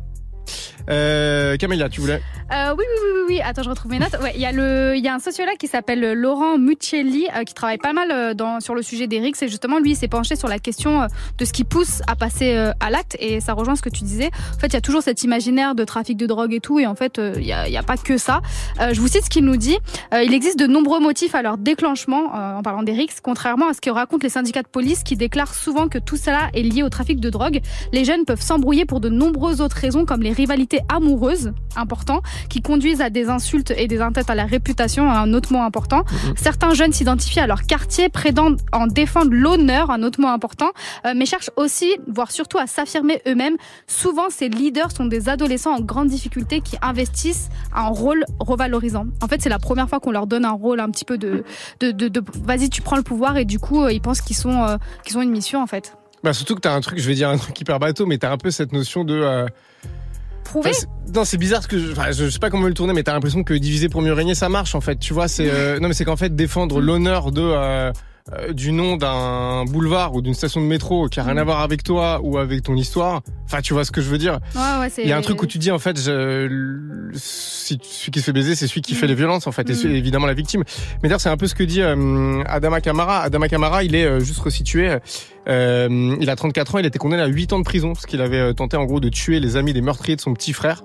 Euh, Camélia, tu voulais Euh, oui, oui, oui, oui. Attends, je retrouve mes notes. Ouais, il y a le, y a un sociologue qui s'appelle Laurent Muccelli euh, qui travaille pas mal euh, dans, sur le sujet des RICS et justement lui il s'est penché sur la question euh, de ce qui pousse à passer euh, à l'acte et ça rejoint ce que tu disais. En fait, il y a toujours cet imaginaire de trafic de drogue et tout et en fait, il y a, a pas que ça. Je vous cite ce qu'il nous dit. Il existe de nombreux motifs à leur déclenchement en parlant des RICS, contrairement à ce que racontent les syndicats de police qui déclarent souvent que tout cela est lié au trafic de drogue. Les jeunes peuvent s'embrouiller pour de nombreuses autres raisons comme les rivalités amoureuses, important, qui conduisent à des insultes et des atteintes à la réputation, un autre mot important. Certains jeunes s'identifient à leur quartier, prétendent en défendre l'honneur, un autre mot important, euh, mais cherchent aussi, voire surtout, à s'affirmer eux-mêmes. Souvent, ces leaders sont des adolescents en grande difficulté qui investissent un rôle revalorisant. En fait, c'est la première fois qu'on leur donne un rôle un petit peu de, de, de, de- vas-y, tu prends le pouvoir et du coup, euh, ils pensent qu'ils sont, euh, qu'ils ont une mission en fait. Bah surtout que t'as un truc, je vais dire un truc hyper bateau, mais t'as un peu cette notion de. euh, Prouver non, c'est bizarre ce que je, enfin, je je sais pas comment le tourner, mais t'as l'impression que diviser pour mieux régner, ça marche en fait. Tu vois, c'est euh, non, mais c'est qu'en fait défendre l'honneur de euh, euh, du nom d'un boulevard ou d'une station de métro qui a rien à voir avec toi ou avec ton histoire. Enfin, tu vois ce que je veux dire. Ouais, ouais. Il y a un truc où tu dis en fait, je, celui qui se fait baiser, c'est celui qui fait les violences en fait, et Mm. c'est évidemment la victime. Mais d'ailleurs, c'est un peu ce que dit euh, Adama Kamara. Adama Kamara, il est euh, juste resitué. Euh, il a 34 ans, il a été condamné à 8 ans de prison parce qu'il avait tenté en gros de tuer les amis des meurtriers de son petit frère.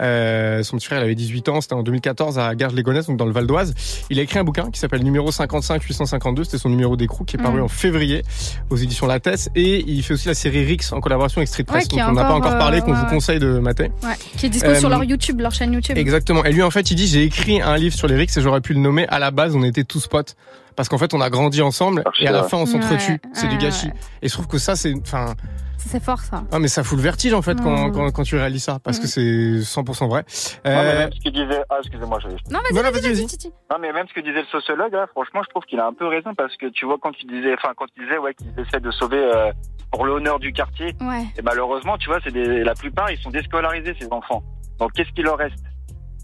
Euh, son petit frère, il avait 18 ans, c'était en 2014 à Garges-les-Gonesse, donc dans le Val d'Oise. Il a écrit un bouquin qui s'appelle Numéro 55 852, c'était son numéro d'écrou qui est paru Mm. en février aux éditions Lattès. Et il fait aussi la série Rix en collaboration avec Street Ouais, Press, qui dont on n'a pas encore, parlé, euh, qu'on ouais, vous ouais. conseille de mater. Ouais, qui est dispo sur Euh, leur YouTube, leur chaîne YouTube. Exactement. Et lui, en fait, il dit, j'ai écrit un livre sur les Rix et j'aurais pu le nommer. À la base, on était tous potes. Parce qu'en fait, on a grandi ensemble et à la fin, on s'entretue. Ouais, c'est du gâchis. ouais. Et je trouve que ça, c'est, enfin, C'est fort ça. ah, mais ça fout le vertige, en fait, quand, Mm. quand, quand tu réalises ça. Parce que c'est 100% vrai. Non, mais Euh, même ce qu'il disait. Ah, excusez-moi, je. Non, vas-y, Voilà, vas-y. Titi. Non, mais même ce que disait le sociologue, là, franchement, je trouve qu'il a un peu raison parce que tu vois, quand il disait, enfin, quand il disait, ouais, qu'ils essaient de sauver euh, pour l'honneur du quartier, Ouais. et malheureusement, tu vois, c'est des, la plupart, ils sont déscolarisés, ces enfants. Donc, qu'est-ce qu'il leur reste?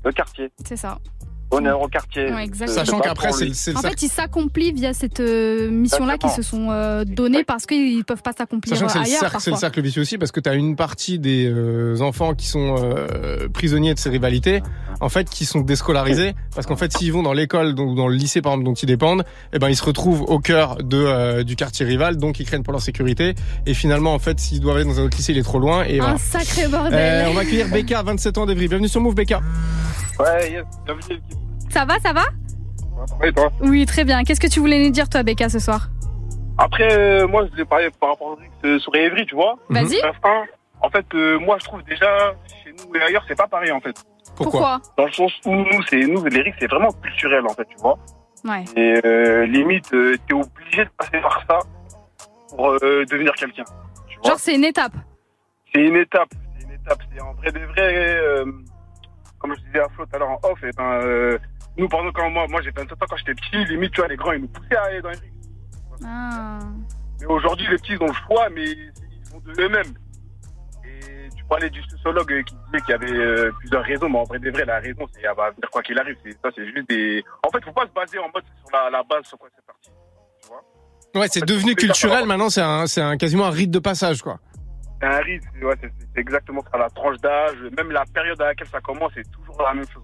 Le quartier. C'est ça. Honneur au quartier. Ouais, exactement. Euh, Sachant qu'après, c'est En fait, ils s'accomplissent via cette euh, mission-là qui se sont euh, données parce qu'ils peuvent pas s'accomplir Sachant que c'est le, ailleurs. cercle, c'est le cercle vicieux aussi, parce que tu as une partie des euh, enfants qui sont euh, prisonniers de ces rivalités, en fait, qui sont déscolarisés, parce qu'en fait, s'ils vont dans l'école ou dans le lycée, par exemple, dont ils dépendent, eh ben, ils se retrouvent au cœur de, euh, du quartier rival, donc ils craignent pour leur sécurité. Et finalement, en fait, s'ils doivent aller dans un autre lycée, il est trop loin. Et voilà. Un sacré bordel. Euh, on va accueillir Becca, 27 ans d'Evry. Bienvenue sur Move, Becca. Ouais, yes. Ça va, ça va toi Oui, très bien. Qu'est-ce que tu voulais nous dire, toi, Becca, ce soir Après, euh, moi, je voulais parler par rapport au truc euh, sur Evry, tu vois. Vas-y. En fait, euh, moi, je trouve déjà, chez nous et ailleurs, c'est pas pareil, en fait. Pourquoi Pourquoi Dans le sens où nous, c'est nous, les RIC, c'est vraiment culturel, en fait, tu vois. Ouais. Et euh, limite, euh, t'es obligé de passer par ça pour euh, devenir quelqu'un. Genre, c'est une étape. C'est une étape. C'est une étape. C'est en vrai des vrais. euh, comme je disais à Flo tout à l'heure en off, et ben, euh, nous, par exemple, quand moi, moi j'ai 27 ans quand j'étais petit, limite, tu vois, les grands, ils nous poussaient à aller dans les RIC. Ah. Mais aujourd'hui, les petits ils ont le choix, mais ils font de eux-mêmes. Et tu parlais du sociologue qui disait qu'il y avait euh, plusieurs raisons, mais en vrai, des vrais, la raison, c'est elle va venir quoi qu'il arrive. Ça, c'est juste des. En fait, faut pas se baser en mode sur la, la base sur quoi c'est parti. Ouais, c'est devenu culturel, maintenant, c'est un, c'est un, quasiment un rite de passage, quoi. C'est un risque, ouais, c'est c'est exactement ça, la tranche d'âge, même la période à laquelle ça commence, c'est toujours la même chose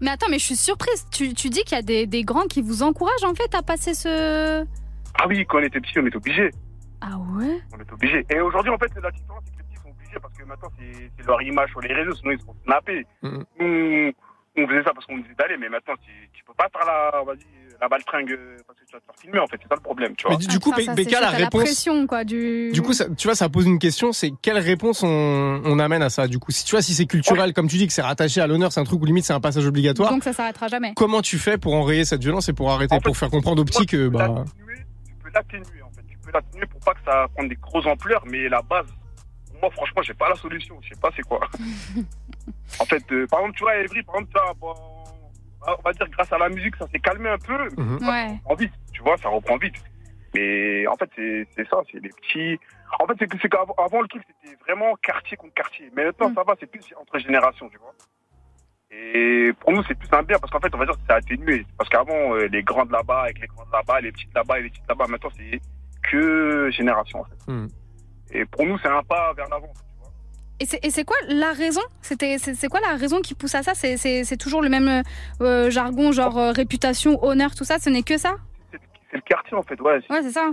Mais attends, mais je suis surprise. Tu, tu dis qu'il y a des, des grands qui vous encouragent, en fait, à passer ce... Ah oui, quand on était petit, on était obligé. Ah ouais? On était obligé. Et aujourd'hui, en fait, la différence, c'est que les petits sont obligés parce que maintenant, c'est leur image sur les réseaux, sinon ils se font snapper. Nous, on faisait ça parce qu'on nous disait d'aller, mais maintenant, tu, tu peux pas faire la, vas-y, la baltringue parce que tu vas te faire filmer en fait, c'est ça le problème, tu vois. Mais du, du coup, Enfin, ça, Becca, la c'est réponse. pression, quoi, du... Du coup, ça, tu vois, ça pose une question, c'est quelle réponse on, on amène à ça Du coup, si tu vois, si c'est culturel, comme tu dis, que c'est rattaché à l'honneur, c'est un truc où limite c'est un passage obligatoire. Donc ça s'arrêtera jamais. Comment tu fais pour enrayer cette violence et pour arrêter, pour faire comprendre aux petits que bah. Tu peux l'atténuer en fait, tu peux l'atténuer pour pas que ça prenne des grosses ampleurs, mais la base, moi franchement, j'ai pas la solution, je sais pas c'est quoi. en fait, euh, par exemple, tu vois, Evry, par exemple, ça, bon, on va dire grâce à la musique, ça s'est calmé un peu, Mhm. ça reprend vite, tu vois, ça reprend vite. Mais en fait, c'est c'est ça, c'est les petits. En fait, c'est que c'est qu'avant avant, le truc, c'était vraiment quartier contre quartier. Mais maintenant, ça va, c'est plus entre générations, tu vois. Et pour nous, c'est plus un bien parce qu'en fait, on va dire que c'est atténué. Parce qu'avant, euh, les grandes là-bas, avec les grandes là-bas, les petites là-bas et les petites là-bas, maintenant, c'est que génération, en fait. Hmm. Et pour nous, c'est un pas vers l'avant. Et c'est et c'est quoi la raison? C'était c'est c'est quoi la raison qui pousse à ça? C'est c'est c'est toujours le même euh, jargon, genre euh, réputation, honneur, tout ça? Ce n'est que ça? C'est le quartier, en fait, ouais. Ouais, c'est ça.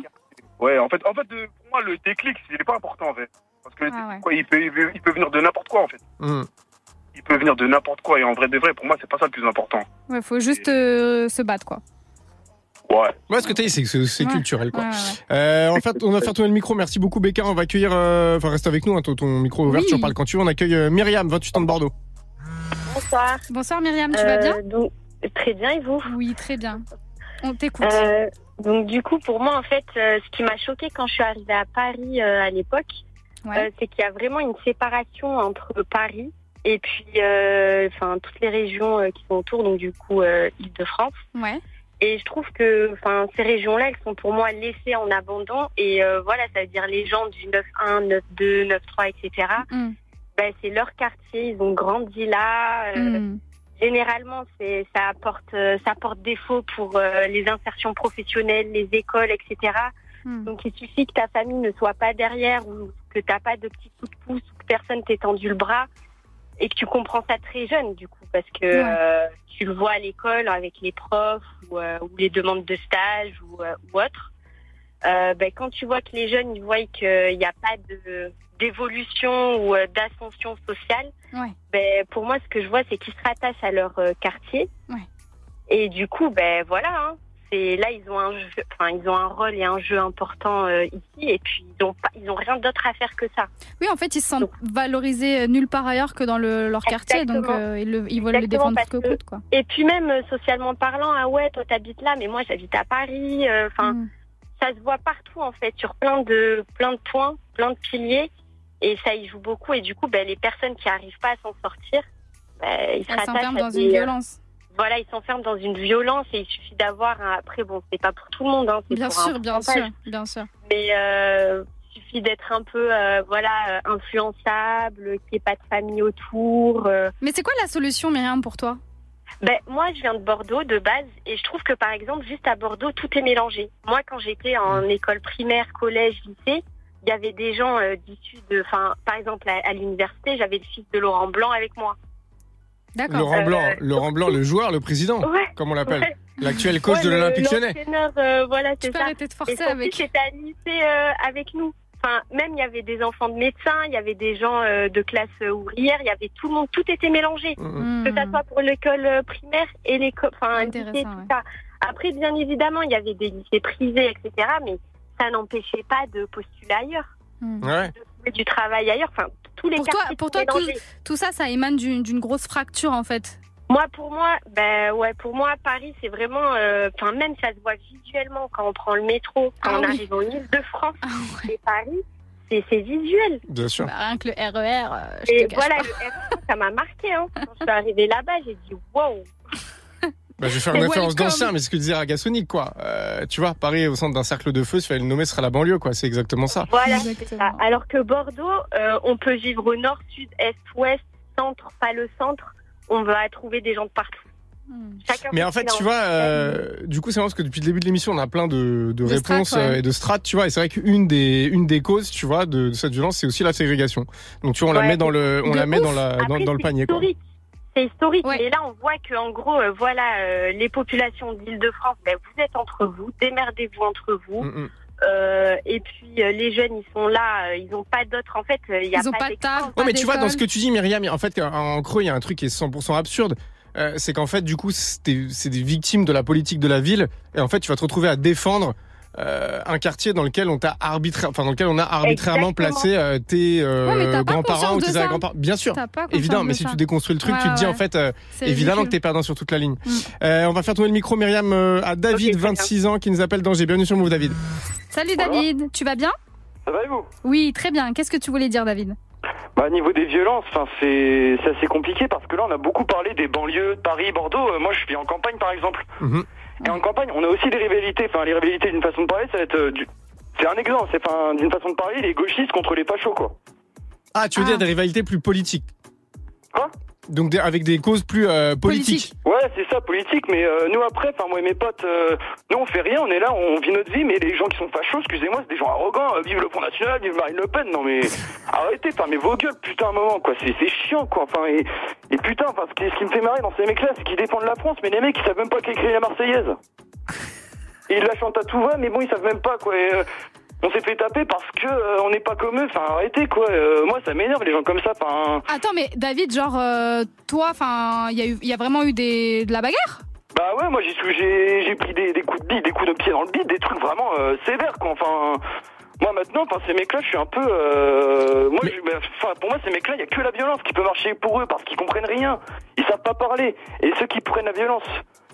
Ouais, en fait, en fait pour moi, le déclic, il n'est pas important, en fait. Parce que Ah ouais. quoi, il, peut, il, peut, il peut venir de n'importe quoi, en fait. hmm. Il peut venir de n'importe quoi. Et en vrai de vrai, pour moi, c'est pas ça le plus important. Ouais, faut juste euh, se battre, quoi. Ouais. Ouais, ce que dit, c'est que c'est Ouais. culturel, quoi. Ouais, ouais, ouais. Euh, en fait, on va faire tourner le micro. Merci beaucoup, Becca. On va accueillir. euh, Enfin, reste avec nous. Hein, ton, ton micro est ouvert. Oui. Tu en parles quand tu veux. On accueille euh, Myriam, 28 ans de Bordeaux. Bonsoir. Bonsoir Myriam, tu vas bien donc, Très bien, et vous? Oui, très bien. On t'écoute. Euh, donc du coup, pour moi, en fait, euh, ce qui m'a choqué quand je suis arrivée à Paris euh, à l'époque, Ouais. euh, c'est qu'il y a vraiment une séparation entre Paris et puis, euh, enfin, toutes les régions euh, qui sont autour, donc du coup, euh, Île-de-France. Ouais. Et je trouve que, enfin, ces régions-là, elles sont pour moi laissées en abandon. Et euh, voilà, ça veut dire les gens du 9-1, 9-2, 9-3, etc. Mm. Ben, c'est leur quartier, ils ont grandi là. euh, Mm. Généralement, c'est ça apporte euh, ça apporte défaut pour euh, les insertions professionnelles, les écoles, etc. Mm. Donc il suffit que ta famille ne soit pas derrière ou que t'as pas de petits coups de pouce ou que personne t'ait tendu le bras et que tu comprends ça très jeune du coup parce que Ouais. euh, tu le vois à l'école avec les profs ou, euh, ou les demandes de stage ou, euh, ou autre. Euh, ben, quand tu vois que les jeunes ils voient qu'il n'y a pas de d'évolution ou euh, d'ascension sociale, Ouais. ben, pour moi, ce que je vois, c'est qu'ils se rattachent à leur euh, quartier. Ouais. Et du coup, ben voilà, hein, c'est là ils ont un jeu, enfin ils ont un rôle et un jeu important euh, ici, et puis ils ont pas, ils ont rien d'autre à faire que ça. Oui, en fait, ils se sentent valorisés euh, nulle part ailleurs que dans le, leur quartier, donc euh, ils, le- ils veulent le défendre que que- coûte, quoi. Et puis même euh, socialement parlant, ah ouais, toi t'habites là, mais moi j'habite à Paris. Enfin, Mm. ça se voit partout en fait, sur plein de plein de points, plein de piliers, et ça y joue beaucoup. Et du coup, ben les personnes qui arrivent pas à s'en sortir, ben, ils se rattachent à dans des, une violence. Voilà, ils s'enferment dans une violence et il suffit d'avoir un... après bon, c'est pas pour tout le monde, hein, Bien pour un sûr, bien sûr, bien sûr. Mais euh, il suffit d'être un peu euh, voilà euh, influençable, qu'il n'y ait pas de famille autour. euh. Mais c'est quoi la solution, Myriam, pour toi? Ben, moi, je viens de Bordeaux de base et je trouve que par exemple, juste à Bordeaux, tout est mélangé. Moi, quand j'étais en école primaire, collège, lycée, il y avait des gens d'issus de, enfin, par exemple à, à l'université, j'avais le fils de Laurent Blanc avec moi. D'accord. Laurent Euh, Blanc, Laurent Blanc, le joueur, le président, Ouais. comme on l'appelle, Ouais. l'actuel coach Ouais, de l'Olympique Lyonnais. l'entraîneur, euh, voilà, c'est peux ça. arrêter de forcer et avec. fils était à lycée euh, avec nous. Enfin, même il y avait des enfants de médecins, il y avait des gens euh, de classe euh, ouvrière, il y avait tout le monde, tout était mélangé. Mm. Que ça soit pour l'école euh, primaire et l'école, enfin, lycée, Intéressant, tout ouais. ça. Après, bien évidemment, il y avait des lycées privés, etc. Mais ça n'empêchait pas de postuler ailleurs, Ouais. de trouver du travail ailleurs. Enfin, tous les Pour toi, pour tout, ça, ça émane d'une grosse fracture, en fait. Moi, pour moi, ben ouais, pour moi, Paris, c'est vraiment, euh, enfin même ça se voit visuellement quand on prend le métro, quand Ah on oui. arrive en Île-de-France, et Paris, c'est c'est visuel. Bien sûr. Bah, rien que le RER, euh, je Et te cache voilà, pas. le RER, ça m'a marqué. Hein. Quand je suis arrivée là-bas, j'ai dit wow. Bah, je vais faire une référence d'ancien, mais ce que disait Ragasonic, quoi. Euh, tu vois, Paris est au centre d'un cercle de feu, si fallait le nommer, ce sera la banlieue, quoi. C'est exactement ça. Voilà, c'est ça. Alors que Bordeaux, euh, on peut vivre au nord, sud, est, ouest, centre, pas le centre. On va trouver des gens de partout. Chacun Mais en fait, tu vois, euh, du coup, c'est marrant parce que depuis le début de l'émission, on a plein de, de De réponses ouais. et de strates, tu vois. Et c'est vrai qu'une des, une des causes, tu vois, de, de cette violence, c'est aussi la ségrégation. Donc, tu vois, on la met dans le, on la met dans la, dans, Après, dans le c'est panier, quoi. Historique. C'est historique, mais là on voit que en gros, euh, voilà, euh, les populations d'Île-de-France, ben, vous êtes entre vous, démerdez-vous entre vous. Mm, Euh, et puis euh, les jeunes, ils sont là, euh, ils n'ont pas d'autres. En fait, euh, il y a Ils ont pas de d'exemple. Ouais, mais tu vois, dans ce que tu dis, Myriam, en fait, en creux, il y a un truc qui est 100% absurde. euh, c'est qu'en fait, du coup, c'est des, c'est des victimes de la politique de la ville, et en fait, tu vas te retrouver à défendre euh, un quartier dans lequel on t'a arbitraire, enfin dans lequel on a arbitrairement Exactement. placé euh, tes euh, grands-parents ou tes grands-parents. Bien sûr, évidemment, mais si ça. tu déconstruis le truc, Ouais, tu te dis ouais. en fait, euh, évidemment ridicule. que t'es perdant sur toute la ligne. Mm. Euh, on va faire tourner le micro, Myriam, euh, à David, 26 ans, qui nous appelle d'Angers. Bienvenue sur Move, David. Salut David, tu vas bien? Ça va et vous? Oui, très bien. Qu'est-ce que tu voulais dire, David? Bah, niveau des violences, enfin, c'est c'est assez compliqué parce que là, on a beaucoup parlé des banlieues, de Paris, Bordeaux. Euh, moi, je vis en campagne, par exemple. Mhm. Et en campagne, on a aussi des rivalités. Enfin, les rivalités d'une façon de parler, ça va être. euh, du- C'est un exemple. C'est enfin, d'une façon de parler, les gauchistes contre les fachos, quoi. Ah, tu veux dire des rivalités plus politiques? Quoi? Donc des- avec des causes plus euh, politiques. Ouais, c'est ça, politique. Mais euh, nous, après, enfin, moi et mes potes, euh, nous, on fait rien. On est là, on vit notre vie. Mais les gens qui sont fachos, excusez-moi, c'est des gens arrogants. Euh, vive le Front National, vive Marine Le Pen. Non, mais arrêtez. Enfin, mais vos gueules, putain, un moment, quoi. C'est c'est chiant, quoi. Enfin, et, et putain, enfin, ce qui, ce qui me fait marrer dans ces mecs-là, c'est qu'ils défendent la France, mais les mecs, ils savent même pas qu'écrire la Marseillaise. Et ils la chantent à tout va, mais bon, ils savent même pas, quoi. Et, euh, on s'est fait taper parce que euh, on n'est pas comme eux. Enfin, arrêtez, quoi. Euh, moi, ça m'énerve, les gens comme ça. Enfin. Attends, mais David, genre, euh, toi, enfin, il y, a eu- y a vraiment eu des, de la bagarre? Bah ouais, moi j'ai j'ai j'ai pris des, des coups de bille, des coups de pied dans le bide, des trucs vraiment euh, sévères quoi. Enfin, moi maintenant, enfin ces mecs-là, je suis un peu, euh, moi, je- bah, enfin pour moi ces mecs-là, il y a que la violence qui peut marcher pour eux parce qu'ils comprennent rien, ils savent pas parler. Et ceux qui prennent la violence,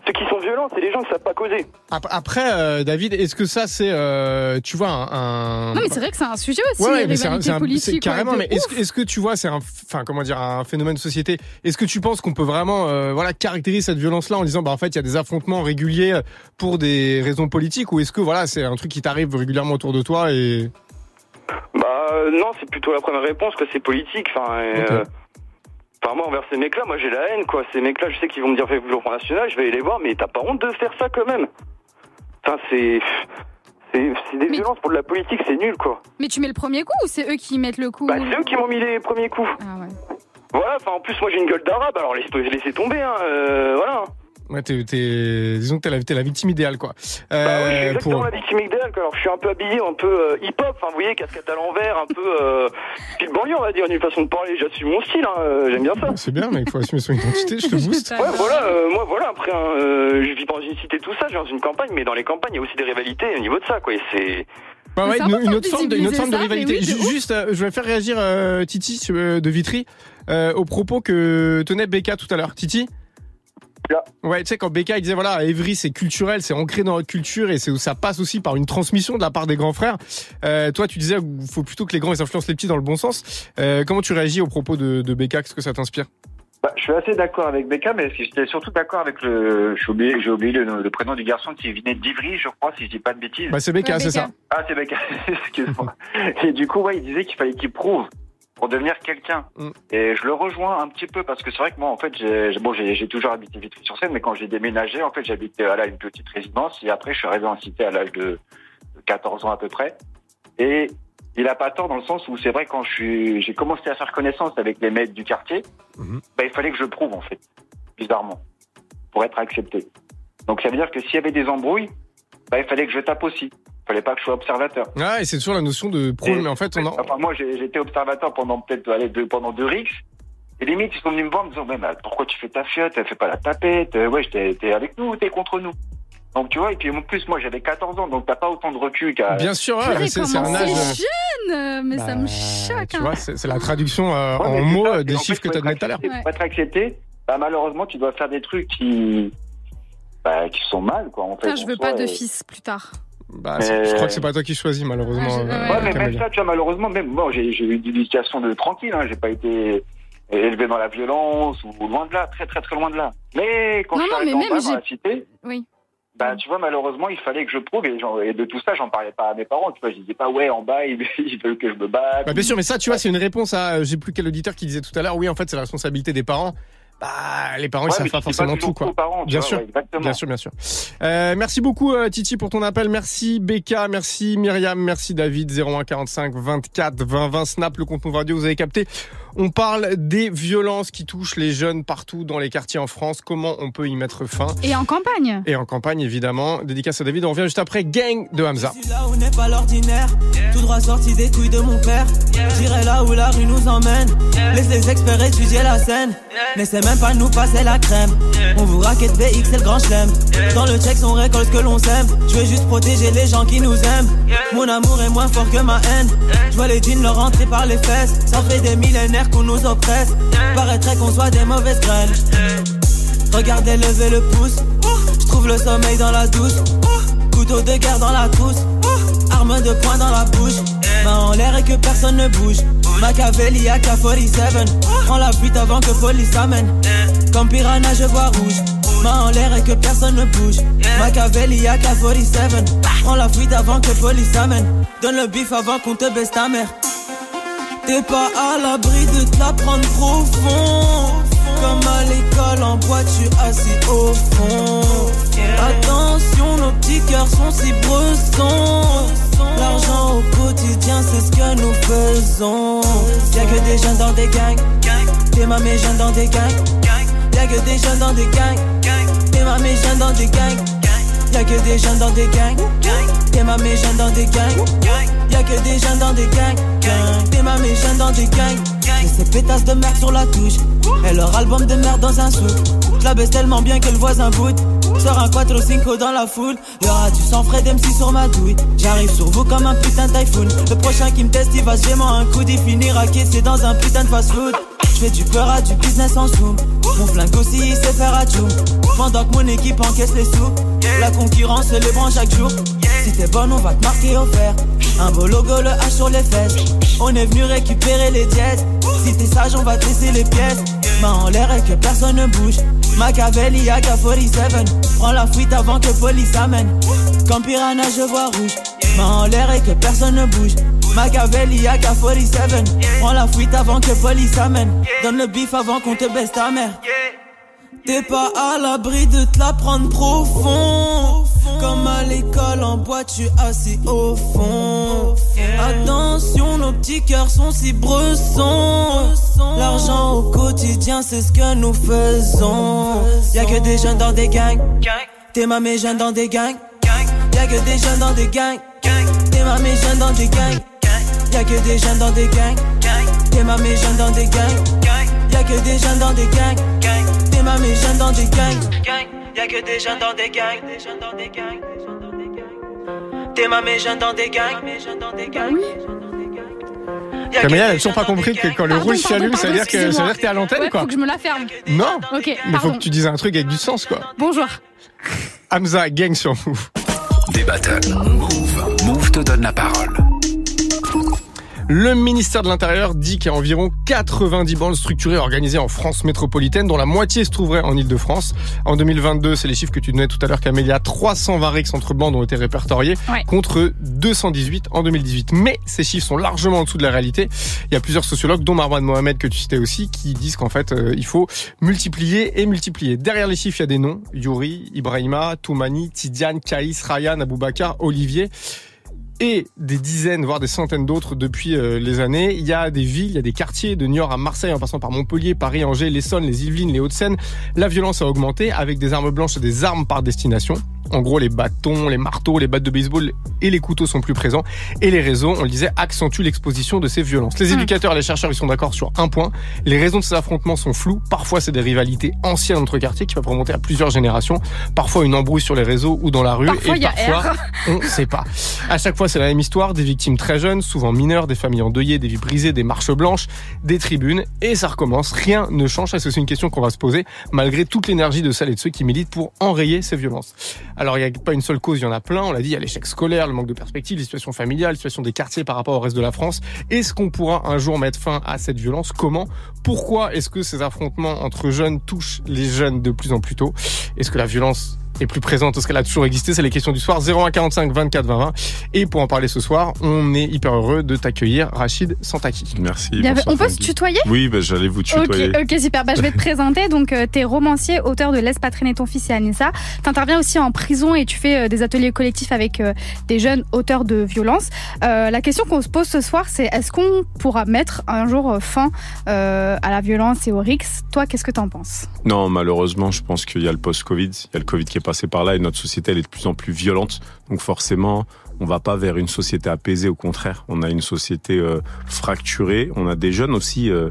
ceux qui sont violents, c'est les gens qui savent pas causer. Ap- Après, euh, David, est-ce que ça c'est, euh, tu vois, un, un- Non, mais c'est vrai que c'est un sujet aussi, Ouais, ouais, les mais c'est un- carrément. mais est-ce que- tu vois, c'est un, enfin, comment dire, un phénomène de société. Est-ce que tu penses qu'on peut vraiment, euh, voilà, caractériser cette violence-là en disant, bah en fait, il y a des affrontements réguliers pour des raisons politiques, ou est-ce que voilà, c'est un truc qui t'arrive régulièrement autour de toi et Bah non, c'est plutôt la première réponse que c'est politique. Enfin, euh, enfin moi envers ces mecs-là, moi j'ai la haine quoi. Ces mecs-là, je sais qu'ils vont me dire faites le Front National, je vais aller les voir, mais t'as pas honte de faire ça quand même. Enfin c'est c'est des violences pour de la politique, c'est nul quoi. Mais tu mets le premier coup ou c'est eux qui mettent le coup Bah c'est eux qui m'ont mis les premiers coups. Ah ouais. Voilà, enfin en plus moi j'ai une gueule d'arabe, alors laisse laissez tomber hein. euh, voilà. Ouais, t'es, t'es- disons que t'es la, t'es la victime idéale, quoi. Bah ouais, je suis Euh, exactement pour- la victime idéale, quoi. Alors, je suis un peu habillé, un peu euh, hip-hop, enfin, vous voyez, casquette à l'envers, un peu euh, style banlieue, on va dire, d'une façon de parler. J'assume mon style, hein, euh, j'aime bien ça. C'est bien, mais il faut assumer son identité. Je te booste. Ouais, voilà, euh, moi, voilà, après, hein, euh, je vis dans une cité, tout ça, je vis dans une campagne, mais dans les campagnes, il y a aussi des rivalités au niveau de ça, quoi. Et c'est. Ouais, ouais, une, une autre forme de, une autre forme de rivalité. oui. Juste, euh, je vais faire réagir euh, Titi euh, de Vitry euh, au propos que tenait Becca tout à l'heure. Titi Ouais, tu sais, quand Becca il disait voilà, Evry c'est culturel, c'est ancré dans notre culture et c'est ça passe aussi par une transmission de la part des grands frères. Euh, toi, tu disais qu'il faut plutôt que les grands ils influencent les petits dans le bon sens. Euh, comment tu réagis au propos de, de Becca? Qu'est-ce que ça t'inspire? Bah, je suis assez d'accord avec Becca, mais j'étais surtout d'accord avec le. J'ai oublié, j'ai oublié le, le prénom du garçon qui venait d'Ivry, je crois, si je dis pas de bêtises. Bah, c'est Becca, c'est ça. Ah, c'est Becca, excuse-moi. Et du coup, ouais, il disait qu'il fallait qu'il prouve pour devenir quelqu'un. Mm. Et je le rejoins un petit peu parce que c'est vrai que moi, en fait, j'ai bon, j'ai toujours habité Vitry-sur-Seine, mais quand j'ai déménagé, en fait, j'habitais à là une petite résidence et après, je suis arrivé en cité à l'âge de 14 ans à peu près. Et il a pas tort dans le sens où c'est vrai quand j'ai commencé à faire connaissance avec les maîtres du quartier, bah, il fallait que je prouve en fait, bizarrement, pour être accepté. Donc ça veut dire que s'il y avait des embrouilles, bah, il fallait que je tape aussi. Il fallait pas que je sois observateur. Ouais, et c'est toujours la notion de pro, mais en fait, on en... Enfin, moi, j'étais observateur pendant peut-être allez, deux, pendant deux rixes. Et limite, ils sont venus me voir en me disant, mais, mais pourquoi tu fais ta fiotte? Elle fait pas la tapette. Euh, Ouais, t'es avec nous ou t'es contre nous? Donc, tu vois, et puis en plus, moi, j'avais 14 ans, donc t'as pas autant de recul qu'à. Bien sûr, ouais, c'est un âge. c'est jeune euh, Mais ça me Bah, choque. Tu hein. vois, c'est c'est la traduction euh, Ouais, en mots ça, euh, des en fait, chiffres que pour tu as être donné tout à l'heure. Pour être accepté, bah, malheureusement, tu dois faire des trucs qui. Bah, qui sont mal, quoi, en fait. Putain, je veux soi, pas de et- fils plus tard. Bah, je crois que c'est pas toi qui choisis, malheureusement. Je- euh, Ouais, mais Camélia. même ça, tu vois, malheureusement, même moi, j'ai eu une éducation de tranquille, hein, j'ai pas été élevé dans la violence ou loin de là, très très très loin de là. Mais quand Non, je suis non, arrivé mais en même bas dans la cité, Oui. bah tu vois, malheureusement, il fallait que je prouve et de tout ça, j'en parlais pas à mes parents, tu vois, je disais pas ouais, en bas, ils, ils veulent que je me batte. Bah, bien sûr, mais ça, tu vois, c'est une réponse à. euh, J'ai plus quel auditeur qui disait tout à l'heure. Oui, en fait, c'est la responsabilité des parents. Bah, les parents, ils Ouais, savent pas forcément toujours tout, quoi. parents, bien vois, sûr, ouais, bien sûr, bien sûr. Euh, merci beaucoup, euh, Titi, pour ton appel. Merci, Becca. Merci, Myriam. Merci, David. 01 45 24 20 20 Snap, le compte Radio. Vous avez capté. On parle des violences qui touchent les jeunes partout dans les quartiers en France. Comment on peut y mettre fin Et en campagne Et en campagne, évidemment. Dédicace à David. On revient juste après. Gang de Hamza. Là où n'est pas l'ordinaire, tout droit sorti des couilles de mon père. J'irai là où la rue nous emmène. Laisse les experts étudier la scène. N'essaie même pas de nous passer la crème. On vous raquette BX, c'est le grand chelem. Dans le check, on récolte ce que l'on sème. Je veux juste protéger les gens qui nous aiment. Mon amour est moins fort que ma haine. Je vois les jeans leur rentrer par les fesses. Ça fait des millénaires qu'on nous oppresse. Paraîtrait qu'on soit des mauvaises graines. Regardez lever le pouce. Je trouve le sommeil dans la douce. Couteau de guerre dans la trousse. Arme de poing dans la bouche. Main en l'air et que personne ne bouge. Machiavelli à 47 Prends la fuite avant que police amène. Comme piranha, je vois rouge. Main en l'air et que personne ne bouge. Machiavelli à 47 Prends la fuite avant que police amène. Donne le bif avant qu'on te baisse ta mère. T'es pas à l'abri de te prendre profond. Comme à l'école en boîte, suis assis au fond. Attention, nos petits cœurs sont si bressons. L'argent au quotidien, c'est ce que nous faisons. Y'a que des jeunes dans des gangs. T'es ma jeunes dans des gangs. Y'a que des jeunes dans des gangs. T'es ma jeunes dans des gangs. Y'a que des jeunes dans des gangs. T'es ma mes jeunes dans des gangs. Y'a que des jeunes dans des gangs. T'es ma jeunes dans des gangs. Et ces pétasses de merde sur la touche. Et leur album de merde dans un souk. Je la baisse tellement bien que le voisin boude. Sors un 4 ou 5 dans la foule. Y'aura du sang frais d'MC sur ma douille. J'arrive sur vous comme un putain de typhoon. Le prochain qui me teste, il va gémer un coup. Il finira caissé dans un putain de fast food. Je fais du peur à du business en zoom. Mon flingue aussi, il sait faire à. Pendant que mon équipe encaisse les sous. La concurrence se les prend chaque jour. Si t'es bonne, on va te marquer au fer. Un beau logo, le H sur les fesses. On est venu récupérer les dièses. Si t'es sage, on va te laisser les pièces. Main en l'air et que personne ne bouge. Machiavelli à 47 Prends la fuite avant que police amène. Comme piranha, je vois rouge. Main en l'air et que personne ne bouge. Machiavelli à 47 Prends la fuite avant que police amène. Donne le bif avant qu'on te baisse ta mère. T'es pas à l'abri de te la prendre profond. Comme à l'école en boîte, je suis assis au fond. Attention, nos petits cœurs sont si bressons. L'argent au quotidien, c'est ce que nous faisons. Y'a que des jeunes dans des gangs. T'es ma mes jeunes dans des gangs. Y'a que des jeunes dans des gangs. T'es ma mes jeunes dans des gangs. Y'a que des jeunes dans des gangs. T'es ma mes jeunes dans des gangs. Y'a que des jeunes dans des gangs. T'es ma mes jeunes dans des gangs. Y'a que des jeunes dans des gangs. T'es ma mes jeunes dans des gangs. Y'a que Camélia, elle a des toujours pas jeunes dans compris des que gangs. quand le rouge s'allume, ça veut dire que ça veut dire que t'es à l'antenne, Ouais, quoi. faut que je me la ferme. Non. Ok, Mais faut que tu dises un truc avec du sens, quoi. Bonjour. Hamza, gang sur Move. Des battles. Move. Move te donne la parole. Le ministère de l'Intérieur dit qu'il y a environ 90 bandes structurées organisées en France métropolitaine, dont la moitié se trouverait en Ile-de-France. En 2022, c'est les chiffres que tu donnais tout à l'heure, Camélia, 320 rixes entre bandes ont été répertoriés, Ouais. contre 218 en 2018. Mais ces chiffres sont largement en dessous de la réalité. Il y a plusieurs sociologues, dont Marwan Mohamed que tu citais aussi, qui disent qu'en fait, euh, il faut multiplier et multiplier. Derrière les chiffres, il y a des noms. Yuri, Ibrahima, Toumani, Tidiane, Kaïs, Ryan, Aboubacar, Olivier et des dizaines, voire des centaines d'autres depuis euh, les années. Il y a des villes, il y a des quartiers, de Niort à Marseille, en passant par Montpellier, Paris, Angers, l'Essonne, les Yvelines, les Hauts-de-Seine. La violence a augmenté avec des armes blanches et des armes par destination. En gros, les bâtons, les marteaux, les battes de baseball et les couteaux sont plus présents. Et les réseaux, on le disait, accentuent l'exposition de ces violences. Les éducateurs et les chercheurs, ils sont d'accord sur un point. Les raisons de ces affrontements sont floues. Parfois, c'est des rivalités anciennes entre quartiers qui peuvent remonter à plusieurs générations. Parfois, une embrouille sur les réseaux ou dans la rue. Parfois, et parfois, R. on ne sait pas. À chaque fois, c'est la même histoire. Des victimes très jeunes, souvent mineures, des familles endeuillées, des vies brisées, des marches blanches, des tribunes. Et ça recommence. Rien ne change. C'est une question qu'on va se poser malgré toute l'énergie de celles et de ceux qui militent pour enrayer ces violences. Alors, il n'y a pas une seule cause, il y en a plein. On l'a dit, il y a l'échec scolaire, le manque de perspective, les situations familiales, la situation des quartiers par rapport au reste de la France. Est-ce qu'on pourra un jour mettre fin à cette violence? Comment? Pourquoi est-ce que ces affrontements entre jeunes touchent les jeunes de plus en plus tôt? Est-ce que la violence est plus présente Est-ce qu'elle a toujours existé C'est les questions du soir. 0145 24 20 20. Et pour en parler ce soir, on est hyper heureux de t'accueillir, Rachid Santaki. Merci. Bien, bonsoir, on peut se tutoyer? Oui, bah, j'allais vous tutoyer. ok, super. Bah, je vais te présenter. Donc, euh, t'es romancier, auteur de Laisse pas traîner ton fils et Anissa. T'interviens aussi en prison et tu fais euh, des ateliers collectifs avec euh, des jeunes auteurs de violences. Euh, la question qu'on se pose ce soir, c'est est-ce qu'on pourra mettre un jour euh, fin euh, à la violence et au RIX? Toi, qu'est-ce que t'en penses? Non, malheureusement, je pense qu'il y a le post-Covid, il y a le Covid qui est par là et notre société, elle est de plus en plus violente. Donc forcément, on va pas vers une société apaisée, au contraire. On a une société euh, fracturée. On a des jeunes aussi, euh,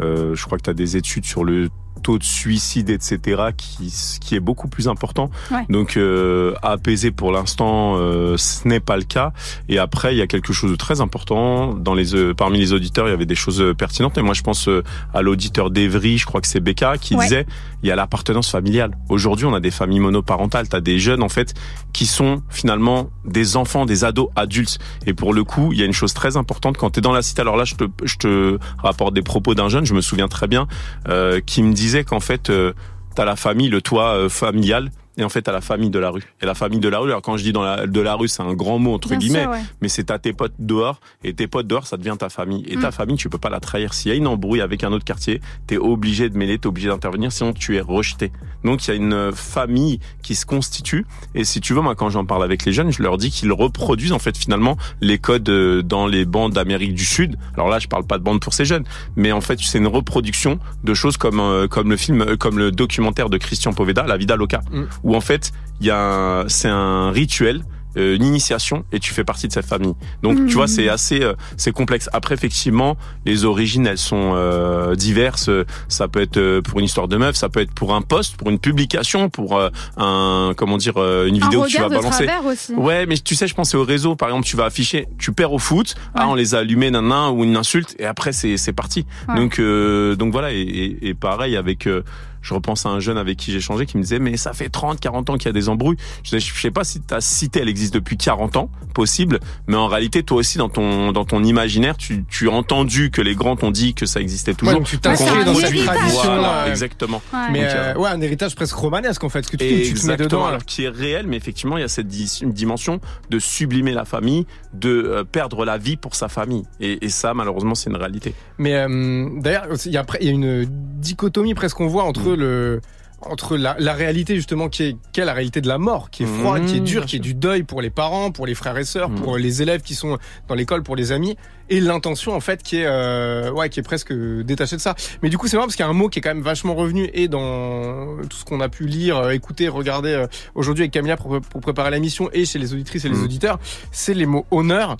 euh, je crois que tu as des études sur le taux de suicide, etc., qui, qui est beaucoup plus important. Ouais. Donc euh, apaisé pour l'instant, euh, ce n'est pas le cas. Et après, il y a quelque chose de très important. Dans les, euh, parmi les auditeurs, il y avait des choses euh, pertinentes. Et moi, je pense à l'auditeur d'Evry, je crois que c'est Becca, qui Ouais. disait il y a l'appartenance familiale. Aujourd'hui, on a des familles monoparentales. Tu as des jeunes, en fait, qui sont finalement des enfants, des ados adultes. Et pour le coup, il y a une chose très importante quand tu es dans la cité. Alors là, je te, je te rapporte des propos d'un jeune, je me souviens très bien, euh, qui me disait qu'en fait, euh, tu la famille, le toit euh, familial. Et en fait, t'as la famille de la rue. Et la famille de la rue, alors quand je dis dans la, de la rue, c'est un grand mot entre Bien guillemets, sûr, ouais. mais c'est t'as tes potes dehors, et tes potes dehors, ça devient ta famille. Et ta Mm. famille, tu peux pas la trahir. S'il y a une embrouille avec un autre quartier, t'es obligé de mêler, t'es obligé d'intervenir, sinon tu es rejeté. Donc il y a une euh, famille qui se constitue. Et si tu veux, moi, quand j'en parle avec les jeunes, je leur dis qu'ils reproduisent en fait finalement les codes euh, dans les bandes d'Amérique du Sud. Alors là, je parle pas de bandes pour ces jeunes, mais en fait, c'est une reproduction de choses comme euh, comme le film, euh, comme le documentaire de Christian Poveda, La Vida Loca, Mm. Où en fait, il y a c'est un rituel euh, une initiation et tu fais partie de cette famille. Donc tu vois c'est assez euh, c'est complexe. Après effectivement les origines elles sont euh, diverses. Ça peut être euh, pour une histoire de meuf, ça peut être pour un post, pour une publication, pour euh, un comment dire euh, une Un vidéo que tu vas de balancer. aussi. Ouais mais tu sais je pensais au réseau par exemple tu vas afficher tu perds au foot ah on les a allumés nanan ou une insulte et après c'est c'est parti. Ouais. Donc euh, donc voilà et, et, et pareil avec euh, je repense à un jeune avec qui j'ai changé qui me disait mais ça fait 30 40 ans qu'il y a des embrouilles. Je, disais, je sais pas si ta cité elle existe depuis 40 ans, possible, mais en réalité toi aussi dans ton dans ton imaginaire, tu tu as entendu que les grands t'ont dit que ça existait toujours. Ouais, donc tu t'inscris dans cette tradition, Voilà, euh, exactement. Mais Donc, euh, ouais, un héritage presque romanesque en fait, ce que tu, tu te mets Exactement, dedans. alors qui est réel, mais effectivement, il y a cette dimension de sublimer la famille, de euh, perdre la vie pour sa famille. Et, et ça, malheureusement, c'est une réalité. Mais euh, d'ailleurs, il y, a, il y a une dichotomie presque qu'on voit Mm. Entre le entre la, la réalité justement qui est, qui est la réalité de la mort, qui est froide, Mmh, qui est dure, qui est du deuil pour les parents, pour les frères et sœurs, Mmh. pour les élèves qui sont dans l'école, pour les amis, et l'intention en fait qui est euh, ouais qui est presque détachée de ça. Mais du coup c'est marrant parce qu'il y a un mot qui est quand même vachement revenu et dans tout ce qu'on a pu lire, euh, écouter, regarder euh, aujourd'hui avec Camilla pour, pour préparer l'émission et chez les auditrices et les Mmh. auditeurs, c'est les mots honneur.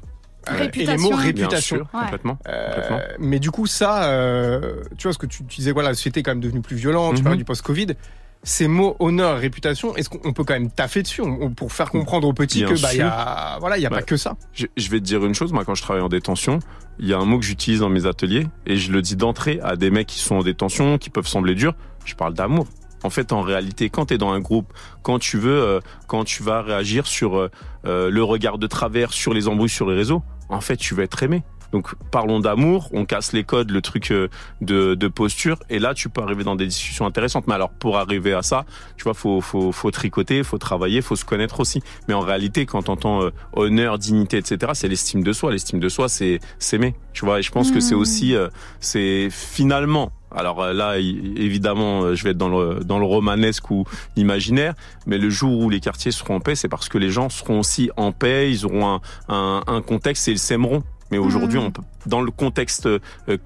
Et les Réputation. mots Bien réputation. sûr, Ouais. complètement, Euh, complètement. mais du coup, ça, euh, tu vois, ce que tu, tu disais, voilà, la société est quand même devenue plus violente, tu Mhm. parlais du post-Covid. Ces mots honneur, réputation, est-ce qu'on on peut quand même taffer dessus on- on- pour faire comprendre aux petits Bien que bah il y a voilà il y a Bah, pas que ça. Je, je vais te dire une chose, moi, quand je travaille en détention, il y a un mot que j'utilise dans mes ateliers, et je le dis d'entrée à des mecs qui sont en détention, qui peuvent sembler durs, je parle d'amour. En fait, en réalité, quand tu es dans un groupe, quand tu veux, euh, quand tu vas réagir sur euh, euh, le regard de travers, sur les embrouilles sur les réseaux, en fait, tu veux être aimé. Donc parlons d'amour, on casse les codes, le truc euh, de, de posture, et là tu peux arriver dans des discussions intéressantes. Mais alors pour arriver à ça, tu vois, faut faut faut tricoter, faut travailler, faut se connaître aussi. Mais en réalité, quand t'entends euh, honneur, dignité, etc., c'est l'estime de soi. L'estime de soi, c'est s'aimer. Tu vois, et je pense que c'est Mhm. aussi, euh, c'est finalement. Alors euh, là, évidemment, euh, je vais être dans le dans le romanesque ou imaginaire, mais le jour où les quartiers seront en paix, c'est parce que les gens seront aussi en paix, ils auront un un, un contexte et ils s'aimeront. Mais aujourd'hui, Mhm. on peut, dans le contexte, euh,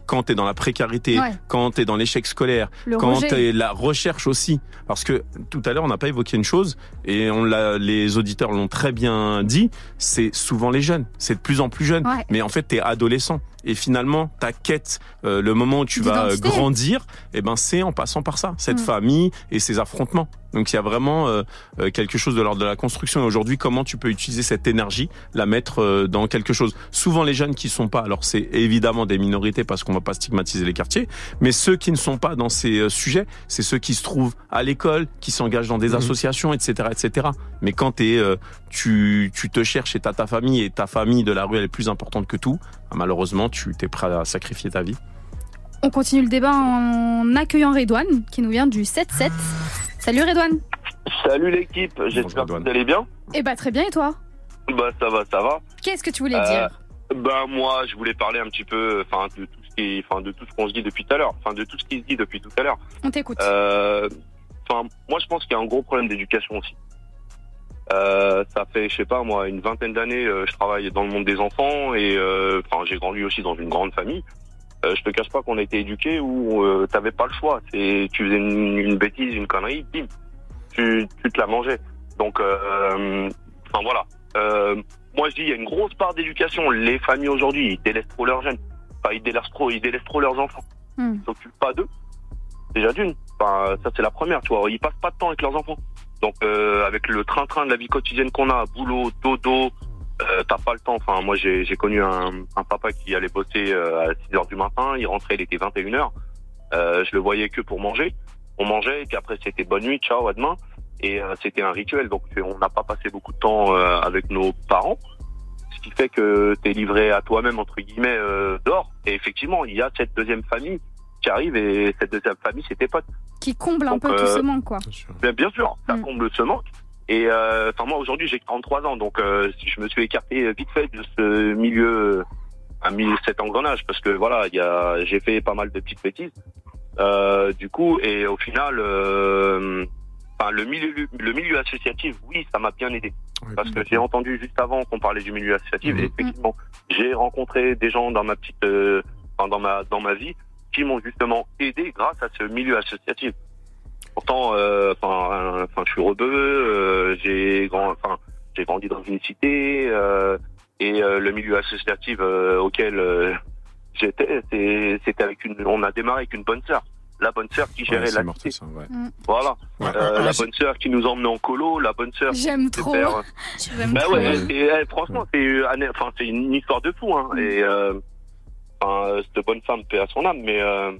quand t'es dans la précarité, Ouais. quand t'es dans l'échec scolaire, Le quand t'es la recherche aussi, parce que tout à l'heure on n'a pas évoqué une chose et on l'a, les auditeurs l'ont très bien dit, c'est souvent les jeunes, c'est de plus en plus jeune. Ouais. Mais en fait, t'es adolescent et finalement ta quête, euh, le moment où tu vas grandir, eh ben c'est en passant par ça, cette Mm. famille et ces affrontements. Donc il y a vraiment euh, euh, quelque chose de l'ordre de la construction. Et aujourd'hui, comment tu peux utiliser cette énergie, la mettre euh, dans quelque chose? Souvent les jeunes qui sont pas, alors c'est évidemment des minorités parce qu'on va pas stigmatiser les quartiers, mais ceux qui ne sont pas dans ces euh, sujets, c'est ceux qui se trouvent à l'école, qui s'engagent dans des Mhm. associations, etc., etc. Mais quand t'es, euh, tu, tu te cherches et t'as ta famille et ta famille de la rue elle est plus importante que tout, bah, malheureusement tu t'es prêt à sacrifier ta vie. On continue le débat en accueillant Redouane, qui nous vient du 7-7. Salut Redouane. Salut l'équipe, j'espère que vous allez bien. Eh bah très bien et toi? Bah ça va, ça va. Qu'est-ce que tu voulais Euh, dire Ben moi, je voulais parler un petit peu, enfin de tout ce qui, enfin de tout ce qu'on se dit depuis tout à l'heure, enfin de tout ce qui se dit depuis tout à l'heure. On t'écoute. Euh, Enfin, moi je pense qu'il y a un gros problème d'éducation aussi. Euh, ça fait, je sais pas moi, une vingtaine d'années, euh, je travaille dans le monde des enfants et euh, enfin j'ai grandi aussi dans une grande famille. Euh, je te cache pas qu'on a été éduqués où euh, t'avais pas le choix. C'est tu faisais une, une bêtise, une connerie, bim, tu, tu te la mangeais. Donc, euh, enfin voilà. Moi je dis il y a une grosse part d'éducation. Les familles aujourd'hui ils délaissent trop leurs jeunes. Enfin ils délaissent trop, ils délaissent trop leurs enfants. Hmm. Ils s'occupent pas d'eux. Déjà d'une. Enfin ça c'est la première. Tu vois ils passent pas de temps avec leurs enfants. Donc euh, avec le train-train de la vie quotidienne qu'on a, boulot, dodo, euh, t'as pas le temps. Enfin moi j'ai j'ai connu un, un papa qui allait bosser euh, à 6 heures du matin, il rentrait, il était 21 heures. Euh, je le voyais que pour manger. On mangeait et puis après c'était bonne nuit, ciao, à demain. Et euh, c'était un rituel. Donc on n'a pas passé beaucoup de temps euh, avec nos parents. Ce qui fait que t'es livré à toi-même entre guillemets euh, dehors. Et effectivement, il y a cette deuxième famille qui arrive et cette deuxième famille c'est tes potes. Qui comble un peu tout ce manque quoi. Bien, bien sûr, ça comble ce manque. Et euh, enfin moi aujourd'hui j'ai 33 ans, donc euh, je me suis écarté vite fait de ce milieu, milieu cet engrenage, parce que voilà, il y a, j'ai fait pas mal de petites bêtises. Euh, du coup, et au final, euh, enfin le milieu, le milieu associatif, oui, ça m'a bien aidé, parce que j'ai entendu juste avant qu'on parlait du milieu associatif, et effectivement, j'ai rencontré des gens dans ma petite, euh, enfin, dans ma dans ma vie, qui m'ont justement aidé grâce à ce milieu associatif. Pourtant, euh, enfin, euh, enfin, je suis rebeu, euh, j'ai grand, enfin, j'ai grandi dans une cité euh, et euh, le milieu associatif euh, auquel euh, j'étais, c'est- c'était avec une, on a démarré avec une bonne sœur, la bonne sœur qui gérait Ouais, la mortel, cité. ça, ouais. Voilà, Ouais. Euh, Ouais, la bonne sœur qui nous emmenait en colo, la bonne sœur. qui J'aime nous trop. faire- J'aime bah trop. ouais, eh, franchement, c'est euh, enfin, une histoire de fou, hein. Et euh, enfin, euh, cette bonne femme paix à son âme, mais euh,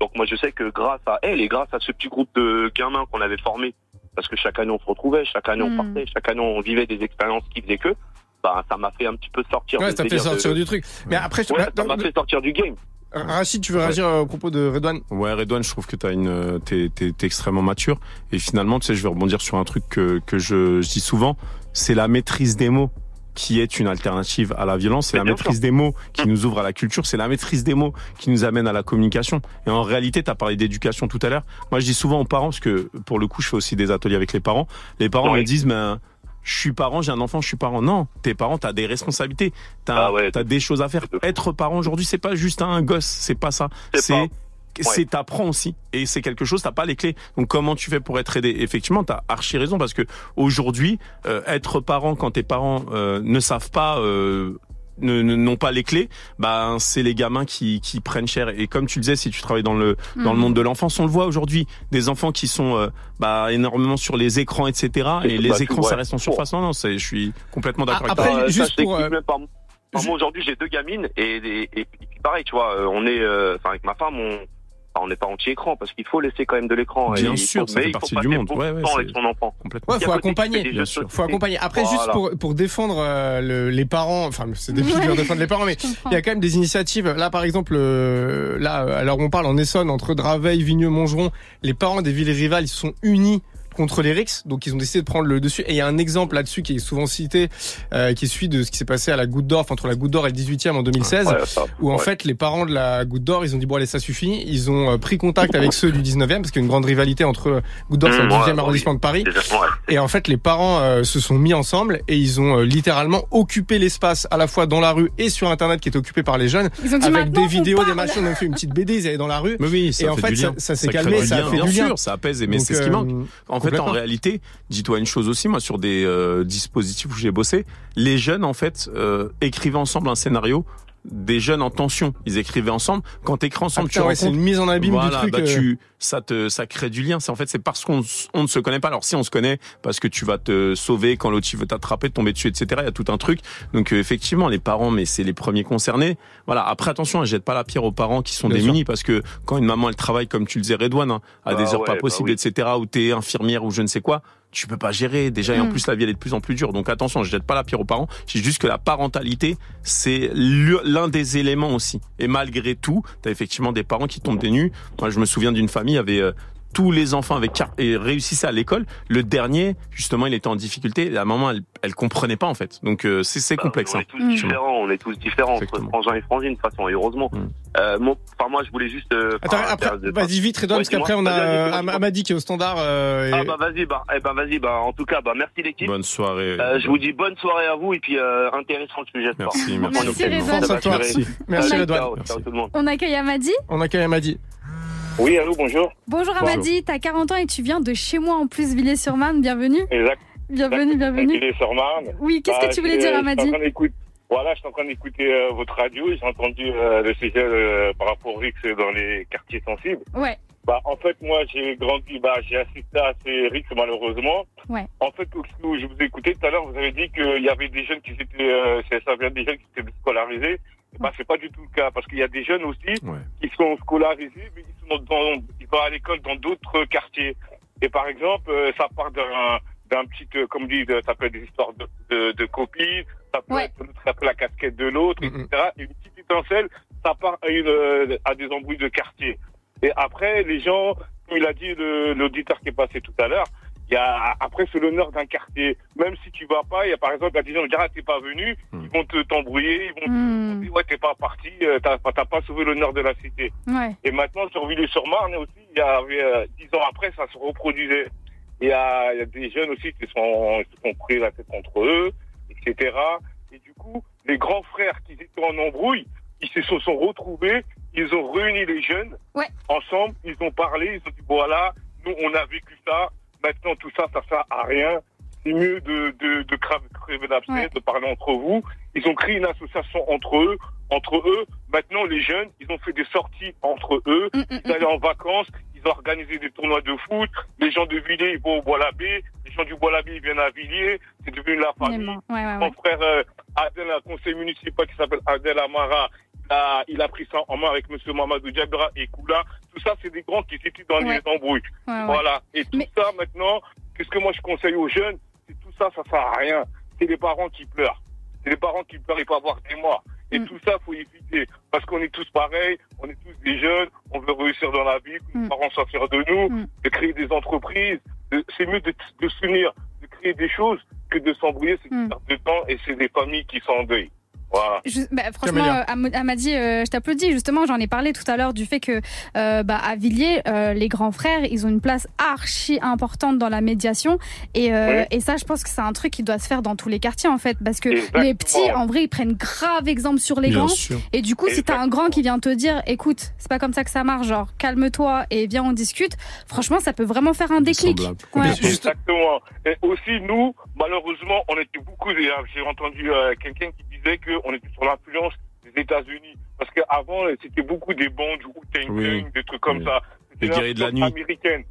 donc moi je sais que grâce à elle et grâce à ce petit groupe de gamins qu'on avait formés, parce que chaque année on se retrouvait, chaque année on Mm. partait, chaque année on vivait des expériences qui faisaient que, bah ça m'a fait un petit peu sortir. Ouais, ça t'a fait sortir de- du truc. Mais après, je- Ouais, bah, ça m'a fait sortir du game. Euh, Rachid, tu veux réagir euh, au propos de Redouane? Ouais, Redouane, je trouve que t'as une, t'es, t'es, t'es extrêmement mature. Et finalement, tu sais, je vais rebondir sur un truc que, que je, je dis souvent. C'est la maîtrise des mots qui est une alternative à la violence. C'est la maîtrise des mots qui nous ouvre à la culture. C'est la maîtrise des mots qui nous amène à la communication. Et en réalité, t'as parlé d'éducation tout à l'heure. Moi, je dis souvent aux parents, parce que pour le coup, je fais aussi des ateliers avec les parents. Les parents me disent, mais je suis parent, j'ai un enfant, je suis parent. Non, tes parents, t'as des responsabilités, t'as as des choses à faire. Être parent aujourd'hui, c'est pas juste un gosse, c'est pas ça. C'est c'est t'apprends aussi. Et c'est quelque chose t'as pas les clés. Donc comment tu fais pour être aidé? Effectivement t'as archi raison parce que aujourd'hui euh, être parent quand tes parents euh, ne savent pas euh, n'ont pas les clés, bah c'est les gamins qui, qui prennent cher. Et comme tu le disais, si tu travailles dans le dans le monde de l'enfance, on le voit aujourd'hui, des enfants qui sont euh, bah énormément sur les écrans, etc. Et Bah, les écrans, vois. ça reste en surface. Non, non, c'est, je suis complètement d'accord avec Après, toi. ça, je t'explique même pas. Enfin, moi aujourd'hui j'ai deux gamines et, et, et puis pareil tu vois euh, on est euh, enfin avec ma femme on on n'est pas anti-écran parce qu'il faut laisser quand même de l'écran. Bien Et sûr, faut- ça mais fait il faut partie du monde. Ouais, ouais, avec son enfant. Complètement. Ouais, faut accompagner. des Bien sûr. Faut accompagner. Après, juste pour, pour défendre euh, le- les parents, enfin, c'est difficile de défendre les parents, mais il y a quand même des initiatives. Là, par exemple, euh, là, euh, alors on parle en Essonne, entre Draveil, Vigneux, Montgeron, les parents des villes rivales, ils se sont unis contre les RICS, donc ils ont décidé de prendre le dessus. Et il y a un exemple là-dessus qui est souvent cité, euh, qui est celui de ce qui s'est passé à la Goutte d'Or, entre la Goutte d'Or et le 18e en 2016, Ouais, ça, où en ouais. fait les parents de la Goutte d'Or, ils ont dit bon allez ça suffit, ils ont euh, pris contact avec ceux du 19e parce qu'il y a une grande rivalité entre Goutte d'Or, c'est le Mmh, ouais, 10e bah arrondissement de Paris. Et en fait, les parents euh, se sont mis ensemble et ils ont euh, littéralement occupé l'espace à la fois dans la rue et sur Internet qui est occupé par les jeunes, Ils ont dit, avec des vidéos, des parle. machins. On a fait une petite BD, ils allaient dans la rue. Mais oui, ça et en fait fait, du lien. ça, ça s'est calmé, ça a fait bien du lien. sûr, ça apaise, mais c'est ce qui euh, manque. En fait, en complètement. réalité, dis-toi une chose aussi, moi, sur des euh, dispositifs où j'ai bossé, les jeunes, en fait, euh, écrivaient ensemble un scénario des jeunes en tension. Ils écrivaient ensemble. Quand t'écris ensemble, Ah, tu ouais, rencontres. c'est une mise en abîme du voilà, truc, Bah, euh. tu, ça te, ça crée du lien. C'est en fait, c'est parce qu'on, on ne se connaît pas. Alors si on se connaît, parce que tu vas te sauver quand l'autre il veut t'attraper, tomber dessus, etc. Il y a tout un truc. Donc euh, effectivement, les parents, mais c'est les premiers concernés. Voilà. Après attention, ne jette pas la pierre aux parents qui sont Bien démunis, parce que quand une maman elle travaille comme tu le disais, Redouane, hein, à Ah des heures ouais, pas bah possibles, oui. etc. Ou t'es infirmière ou je ne sais quoi. Tu peux pas gérer déjà et en Mm. plus la vie elle est de plus en plus dure. Donc attention, je jette pas la pierre aux parents. Je dis juste que la parentalité c'est l'un des éléments aussi. Et malgré tout, t'as effectivement des parents qui tombent des nues. Moi je me souviens d'une famille, il y avait euh, tous les enfants avec car- et réussissaient à l'école. Le dernier, justement, il était en difficulté. Et à un moment, elle, elle comprenait pas en fait. Donc euh, c'est c'est complexe. On hein. est tous différents, on est tous différents entre frangins et frangines de toute façon, et heureusement. Euh, mon- Enfin, moi, je voulais juste. euh, Attends, après, de- vas-y vite, Redouane, Ouais, parce qu'après, on a euh, Amadi qui est au standard. euh, et- Ah bah vas-y, bah, eh ben vas-y, bah en tout cas, bah merci l'équipe. Bonne soirée. Euh, je vous dis bonne soirée à vous et puis euh, intéressant le sujet. Merci, merci. Merci, Redouane. Merci. Merci, Redouane. ciao, ciao tout le monde. On accueille Amadi. On accueille Amadi. Oui, allô, bonjour. Bonjour Bonjour. Amadi, t'as 40 ans et tu viens de chez moi en plus, Villers-sur-Marne. Bienvenue. Exact. Bienvenue, bienvenue. sur Marne. Oui, qu'est-ce que tu voulais dire, Amadi Voilà, je suis en train d'écouter euh, votre radio. J'ai entendu euh, le sujet euh, par rapport au RIX dans les quartiers sensibles. Ouais, Bah, en fait, moi, j'ai grandi, bah, j'ai assisté à ces RIX, malheureusement. ouais. En fait, où je vous ai écouté tout à l'heure, vous avez dit qu'il y avait des jeunes qui étaient, euh, ça ça vient des jeunes qui étaient scolarisés. Bah, c'est pas du tout le cas, parce qu'il y a des jeunes aussi qui sont scolarisés, mais ils sont dans, ils vont à l'école dans d'autres quartiers. Et par exemple, euh, ça part d'un, d'un petit, euh, comme dit, ça peut être des histoires de, de, de copines, ça peut être ça peut être la casquette de l'autre, etc. Et une petite étincelle, ça part à, une, euh, à des embrouilles de quartier. Et après, les gens, comme il a dit l'auditeur qui est passé tout à l'heure, il y a, après, c'est l'honneur d'un quartier. Même si tu vas pas, il y a par exemple, il y a des gens qui disent, ah, t'es pas venu, ils vont te t'embrouiller, ils vont Hmm. te dire, ouais, t'es pas parti, euh, t'as pas- t'as pas sauvé l'honneur de la cité. Ouais. Et maintenant, sur Villers-sur-Marne aussi, il y avait, euh, dix ans après, ça se reproduisait. Il y a, il y a des jeunes aussi qui sont, qui se sont pris la tête contre eux, etc. Et du coup, les grands frères qui étaient en embrouille, ils se sont, sont retrouvés, ils ont réuni les jeunes ensemble, ils ont parlé, ils ont dit voilà, nous on a vécu ça, maintenant tout ça, ça sert à rien. C'est mieux de, de, de crever de parler entre vous. Ils ont créé une association entre eux. Entre eux, maintenant les jeunes, ils ont fait des sorties entre eux. Ils allaient en vacances, ils ont organisé des tournois de foot. Les gens de Villiers, ils vont au Bois-l'Abbé. Les gens du Bois-l'Abbé, ils viennent à Villiers. C'est devenu la famille. Ouais, ouais, Mon frère euh, Adel, un conseil municipal qui s'appelle Adel Amara, a, il a pris ça en main avec Monsieur Mamadou Diabra et Koula. Tout ça, c'est des grands qui étaient dans Ouais. les embrouilles. Ouais. Voilà. Et tout ça, maintenant, qu'est-ce que moi je conseille aux jeunes? C'est tout ça, ça sert à rien. C'est les parents qui pleurent. C'est les parents qui pleurent, ils peuvent avoir des. Mm. Et tout ça, faut éviter. Parce qu'on est tous pareils, on est tous des jeunes, on veut réussir dans la vie, que Mm. nos parents soient fiers de nous, de créer des entreprises. de- C'est mieux de, de s'unir, de créer des choses que de s'embrouiller, c'est Mm. une perte de temps et c'est des familles qui sont en deuil. Voilà. Je- bah, franchement, euh, Am- Amadi, euh, je t'applaudis. Justement, j'en ai parlé tout à l'heure du fait que euh, bah, à Villiers, euh, les grands frères, ils ont une place archi importante dans la médiation. Et, euh, Oui. et ça, je pense que c'est un truc qui doit se faire dans tous les quartiers, en fait. Parce que Exactement. les petits, en vrai, ils prennent grave exemple sur les Bien grands. sûr. Et du coup, si t'as un grand qui vient te dire, écoute, c'est pas comme ça que ça marche, genre, calme-toi et viens, on discute, franchement, ça peut vraiment faire un déclic. Ouais. Exactement. Et aussi, nous, malheureusement, on était beaucoup, et, j'ai entendu euh, quelqu'un qui disait qu'on était sur l'influence des États-Unis. Parce qu'avant, c'était beaucoup des bandes, du Oui. Des trucs comme ça. Les guerriers de la nuit. américaine.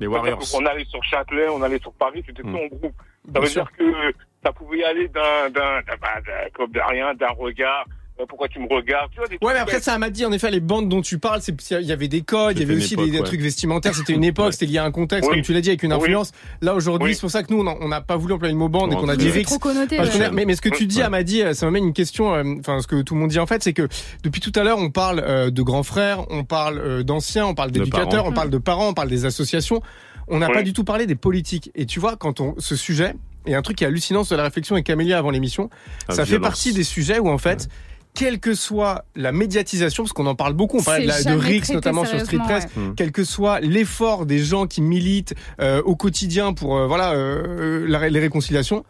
Les Warriors. On allait sur Châtelet, on allait sur Paris, c'était tout en groupe. Ça Bien veut sûr. dire que ça pouvait aller d'un, d'un, d'un, bah, d'un- comme de rien, d'un regard. Euh, Pourquoi tu me regardes? Tu vois, des Ouais, mais après, ça m'a dit, en effet, les bandes dont tu parles, c'est, il y avait des codes, il y avait aussi époque, des, des ouais. trucs vestimentaires, c'était une époque, c'était lié à un contexte, Oui. comme tu l'as dit, avec une Oui. influence. Là, aujourd'hui, Oui. c'est pour ça que nous, on n'a pas voulu employer le mot bande et qu'on a dit. Rix. Ouais. mais, mais ce que tu dis, m'a dit, ça m'amène une question, euh, enfin, ce que tout le monde dit en fait, c'est que depuis tout à l'heure, on parle euh, de grands frères, on parle euh, d'anciens, on parle d'éducateurs, parents. on parle de parents, on parle des associations. On n'a Oui. pas du tout parlé des politiques. Et tu vois, quand on, ce sujet, et un truc qui est hallucinant sur la réflexion avec Camélia avant l'émission, La ça fait partie des sujets où en fait, quelle que soit la médiatisation, parce qu'on en parle beaucoup, on parlait de, la, Rix notamment sur Street Press, ouais. Mm. quel que soit l'effort des gens qui militent euh, au quotidien pour euh, voilà euh, la- les réconciliations,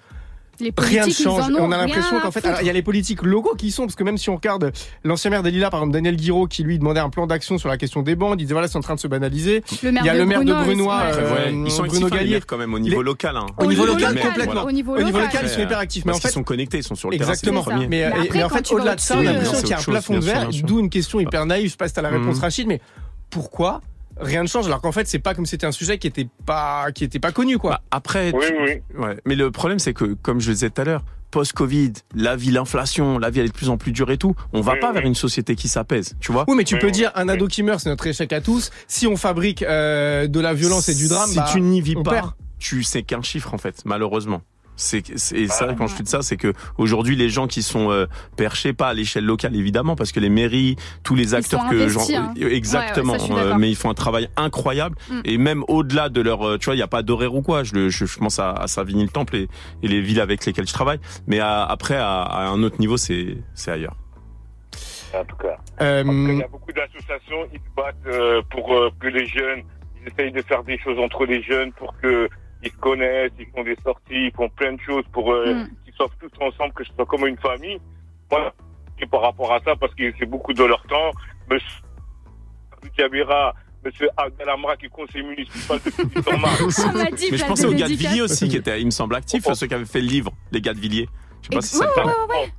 Les rien ne ils change. en ont On a l'impression à qu'en fait, il y a les politiques locaux qui y sont, parce que même si on regarde l'ancien maire des Lilas, par exemple Daniel Guiraud, qui lui demandait un plan d'action sur la question des bandes, il disait voilà, c'est en train de se banaliser. Le maire il y a de le maire de Brunois euh, Ouais, ils sont Bruno Gallier. quand même, au niveau Les- local. hein. Au niveau local, local, complètement. au niveau Au niveau local. ils sont hyper actifs. Mais en fait, sont connectés, ils sont sur le terrain. Exactement. premier. Mais, Mais après, mais en fait, au-delà de ça, on a l'impression euh, qu'il y a un plafond de verre, d'où une question hyper naïve. Je sais pas si t'as la réponse, Mhm. Rachid, mais pourquoi rien ne change alors qu'en fait, c'est pas comme c'était un sujet qui était pas, qui était pas connu, quoi. Bah, après, Oui, tu- oui. ouais. mais le problème c'est que, comme je le disais tout à l'heure, post-Covid, la vie, l'inflation, la vie elle est de plus en plus dure et tout. On va Oui, pas oui. vers une société qui s'apaise, tu vois. Oui, mais tu Oui, peux oui, dire un ado qui meurt, c'est notre échec à tous. Si on fabrique euh, de la violence et du drame, si bah, tu n'y vis pas, perd. tu sais qu'un chiffre en fait, malheureusement. C'est c'est ça quand je dis ça, c'est que aujourd'hui les gens qui sont euh, perchés pas à l'échelle locale évidemment parce que les mairies, tous les acteurs sont que investis, j'en- hein. exactement, Ouais, ouais, ça, je suis euh, mais ils font un travail incroyable Mm. et même au-delà de leur, euh, tu vois, il y a pas d'horaire ou quoi. Je, le- je, je pense à, à Savigny le Temple et, et les villes avec lesquelles je travaille, mais à- après à, à un autre niveau c'est c'est ailleurs. En tout cas. Euh, Il y a beaucoup d'associations, ils se battent euh, pour euh, que les jeunes, ils essayent de faire des choses entre les jeunes pour que ils se connaissent, ils font des sorties, ils font plein de choses pour euh, Mm. qu'ils soient tous ensemble, que ce soit comme une famille. Moi, et par rapport à ça, parce que c'est beaucoup de leur temps, Monsieur Kabira, Monsieur Abdel Amra, qui est conseiller municipal depuis son mars. Mais je pensais aux gars de Villiers aussi qui étaient, il me semble, actifs, ceux qui avaient fait le livre, les gars de Villiers. Je sais pas si ouais, ouais.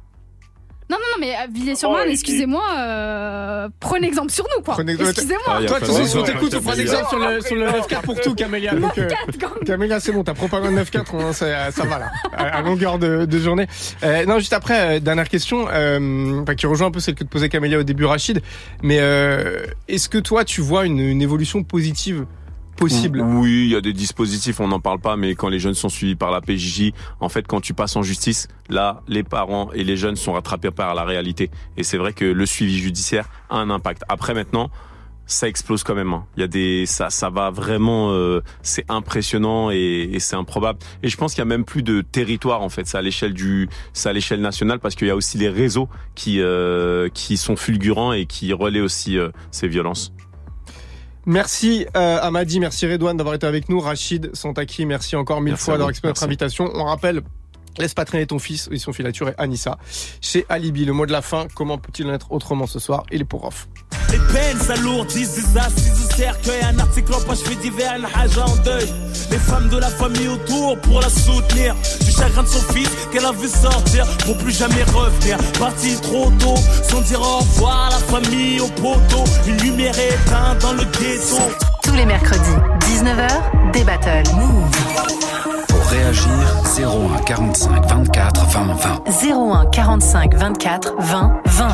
Non, non, non, mais euh, Villiers-sur-Marne, excusez-moi, euh, prenez exemple sur nous, quoi. Prenez- Excusez-moi. Ah, Toi, de toute façon, on raison. t'écoute, on prend l'exemple sur le, sur le 9-4 pour tout, Camélia. Donc, euh, 9-4, quand même. Camélia, c'est bon, ta propagande 9-4, on- ça, ça va là, à, longueur de, de journée. Euh, non, juste après, euh, dernière question, euh, qui rejoint un peu celle que te posait Camélia au début, Rachid. Mais euh, est-ce que toi, tu vois une, une évolution positive Oui, il y a des dispositifs, on n'en parle pas, mais quand les jeunes sont suivis par la PJJ, en fait, quand tu passes en justice, là, les parents et les jeunes sont rattrapés par la réalité. Et c'est vrai que le suivi judiciaire a un impact. Après, maintenant, ça explose quand même. hein. Il y a des, ça, ça va vraiment, euh, c'est impressionnant et, et c'est improbable. Et je pense qu'il y a même plus de territoire en fait. C'est à l'échelle du, c'est à l'échelle nationale parce qu'il y a aussi les réseaux qui, euh, qui sont fulgurants et qui relaient aussi euh, ces violences. Merci euh, Amadi, merci Redouane d'avoir été avec nous. Rachid Santaki, merci encore mille Merci fois d'avoir accepté notre invitation. On rappelle, laisse pas traîner ton fils, ils sont filature et Anissa. Chez Alibi, le mot de la fin, comment peut-il en être autrement ce soir? Il est pour off. Les peines s'alourdissent, des assises au cercueil, un article en page fait divers, une haja en deuil. Les femmes de la famille autour pour la soutenir. Du chagrin de son fils qu'elle a vu sortir pour plus jamais revenir. Parti trop tôt, sans dire au revoir à la famille, au poteau. Une lumière éteinte dans le ghetto. Tous les mercredis, 19h, des battles. Pour réagir, 01 45 24 20 20. 01 45 24 20 20.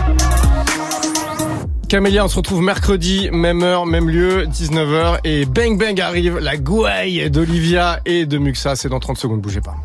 Camélia, on se retrouve mercredi, même heure, même lieu, 19h. Et Bang Bang arrive, la gouaille d'Olivia et de Muxa. C'est dans 30 secondes, bougez pas.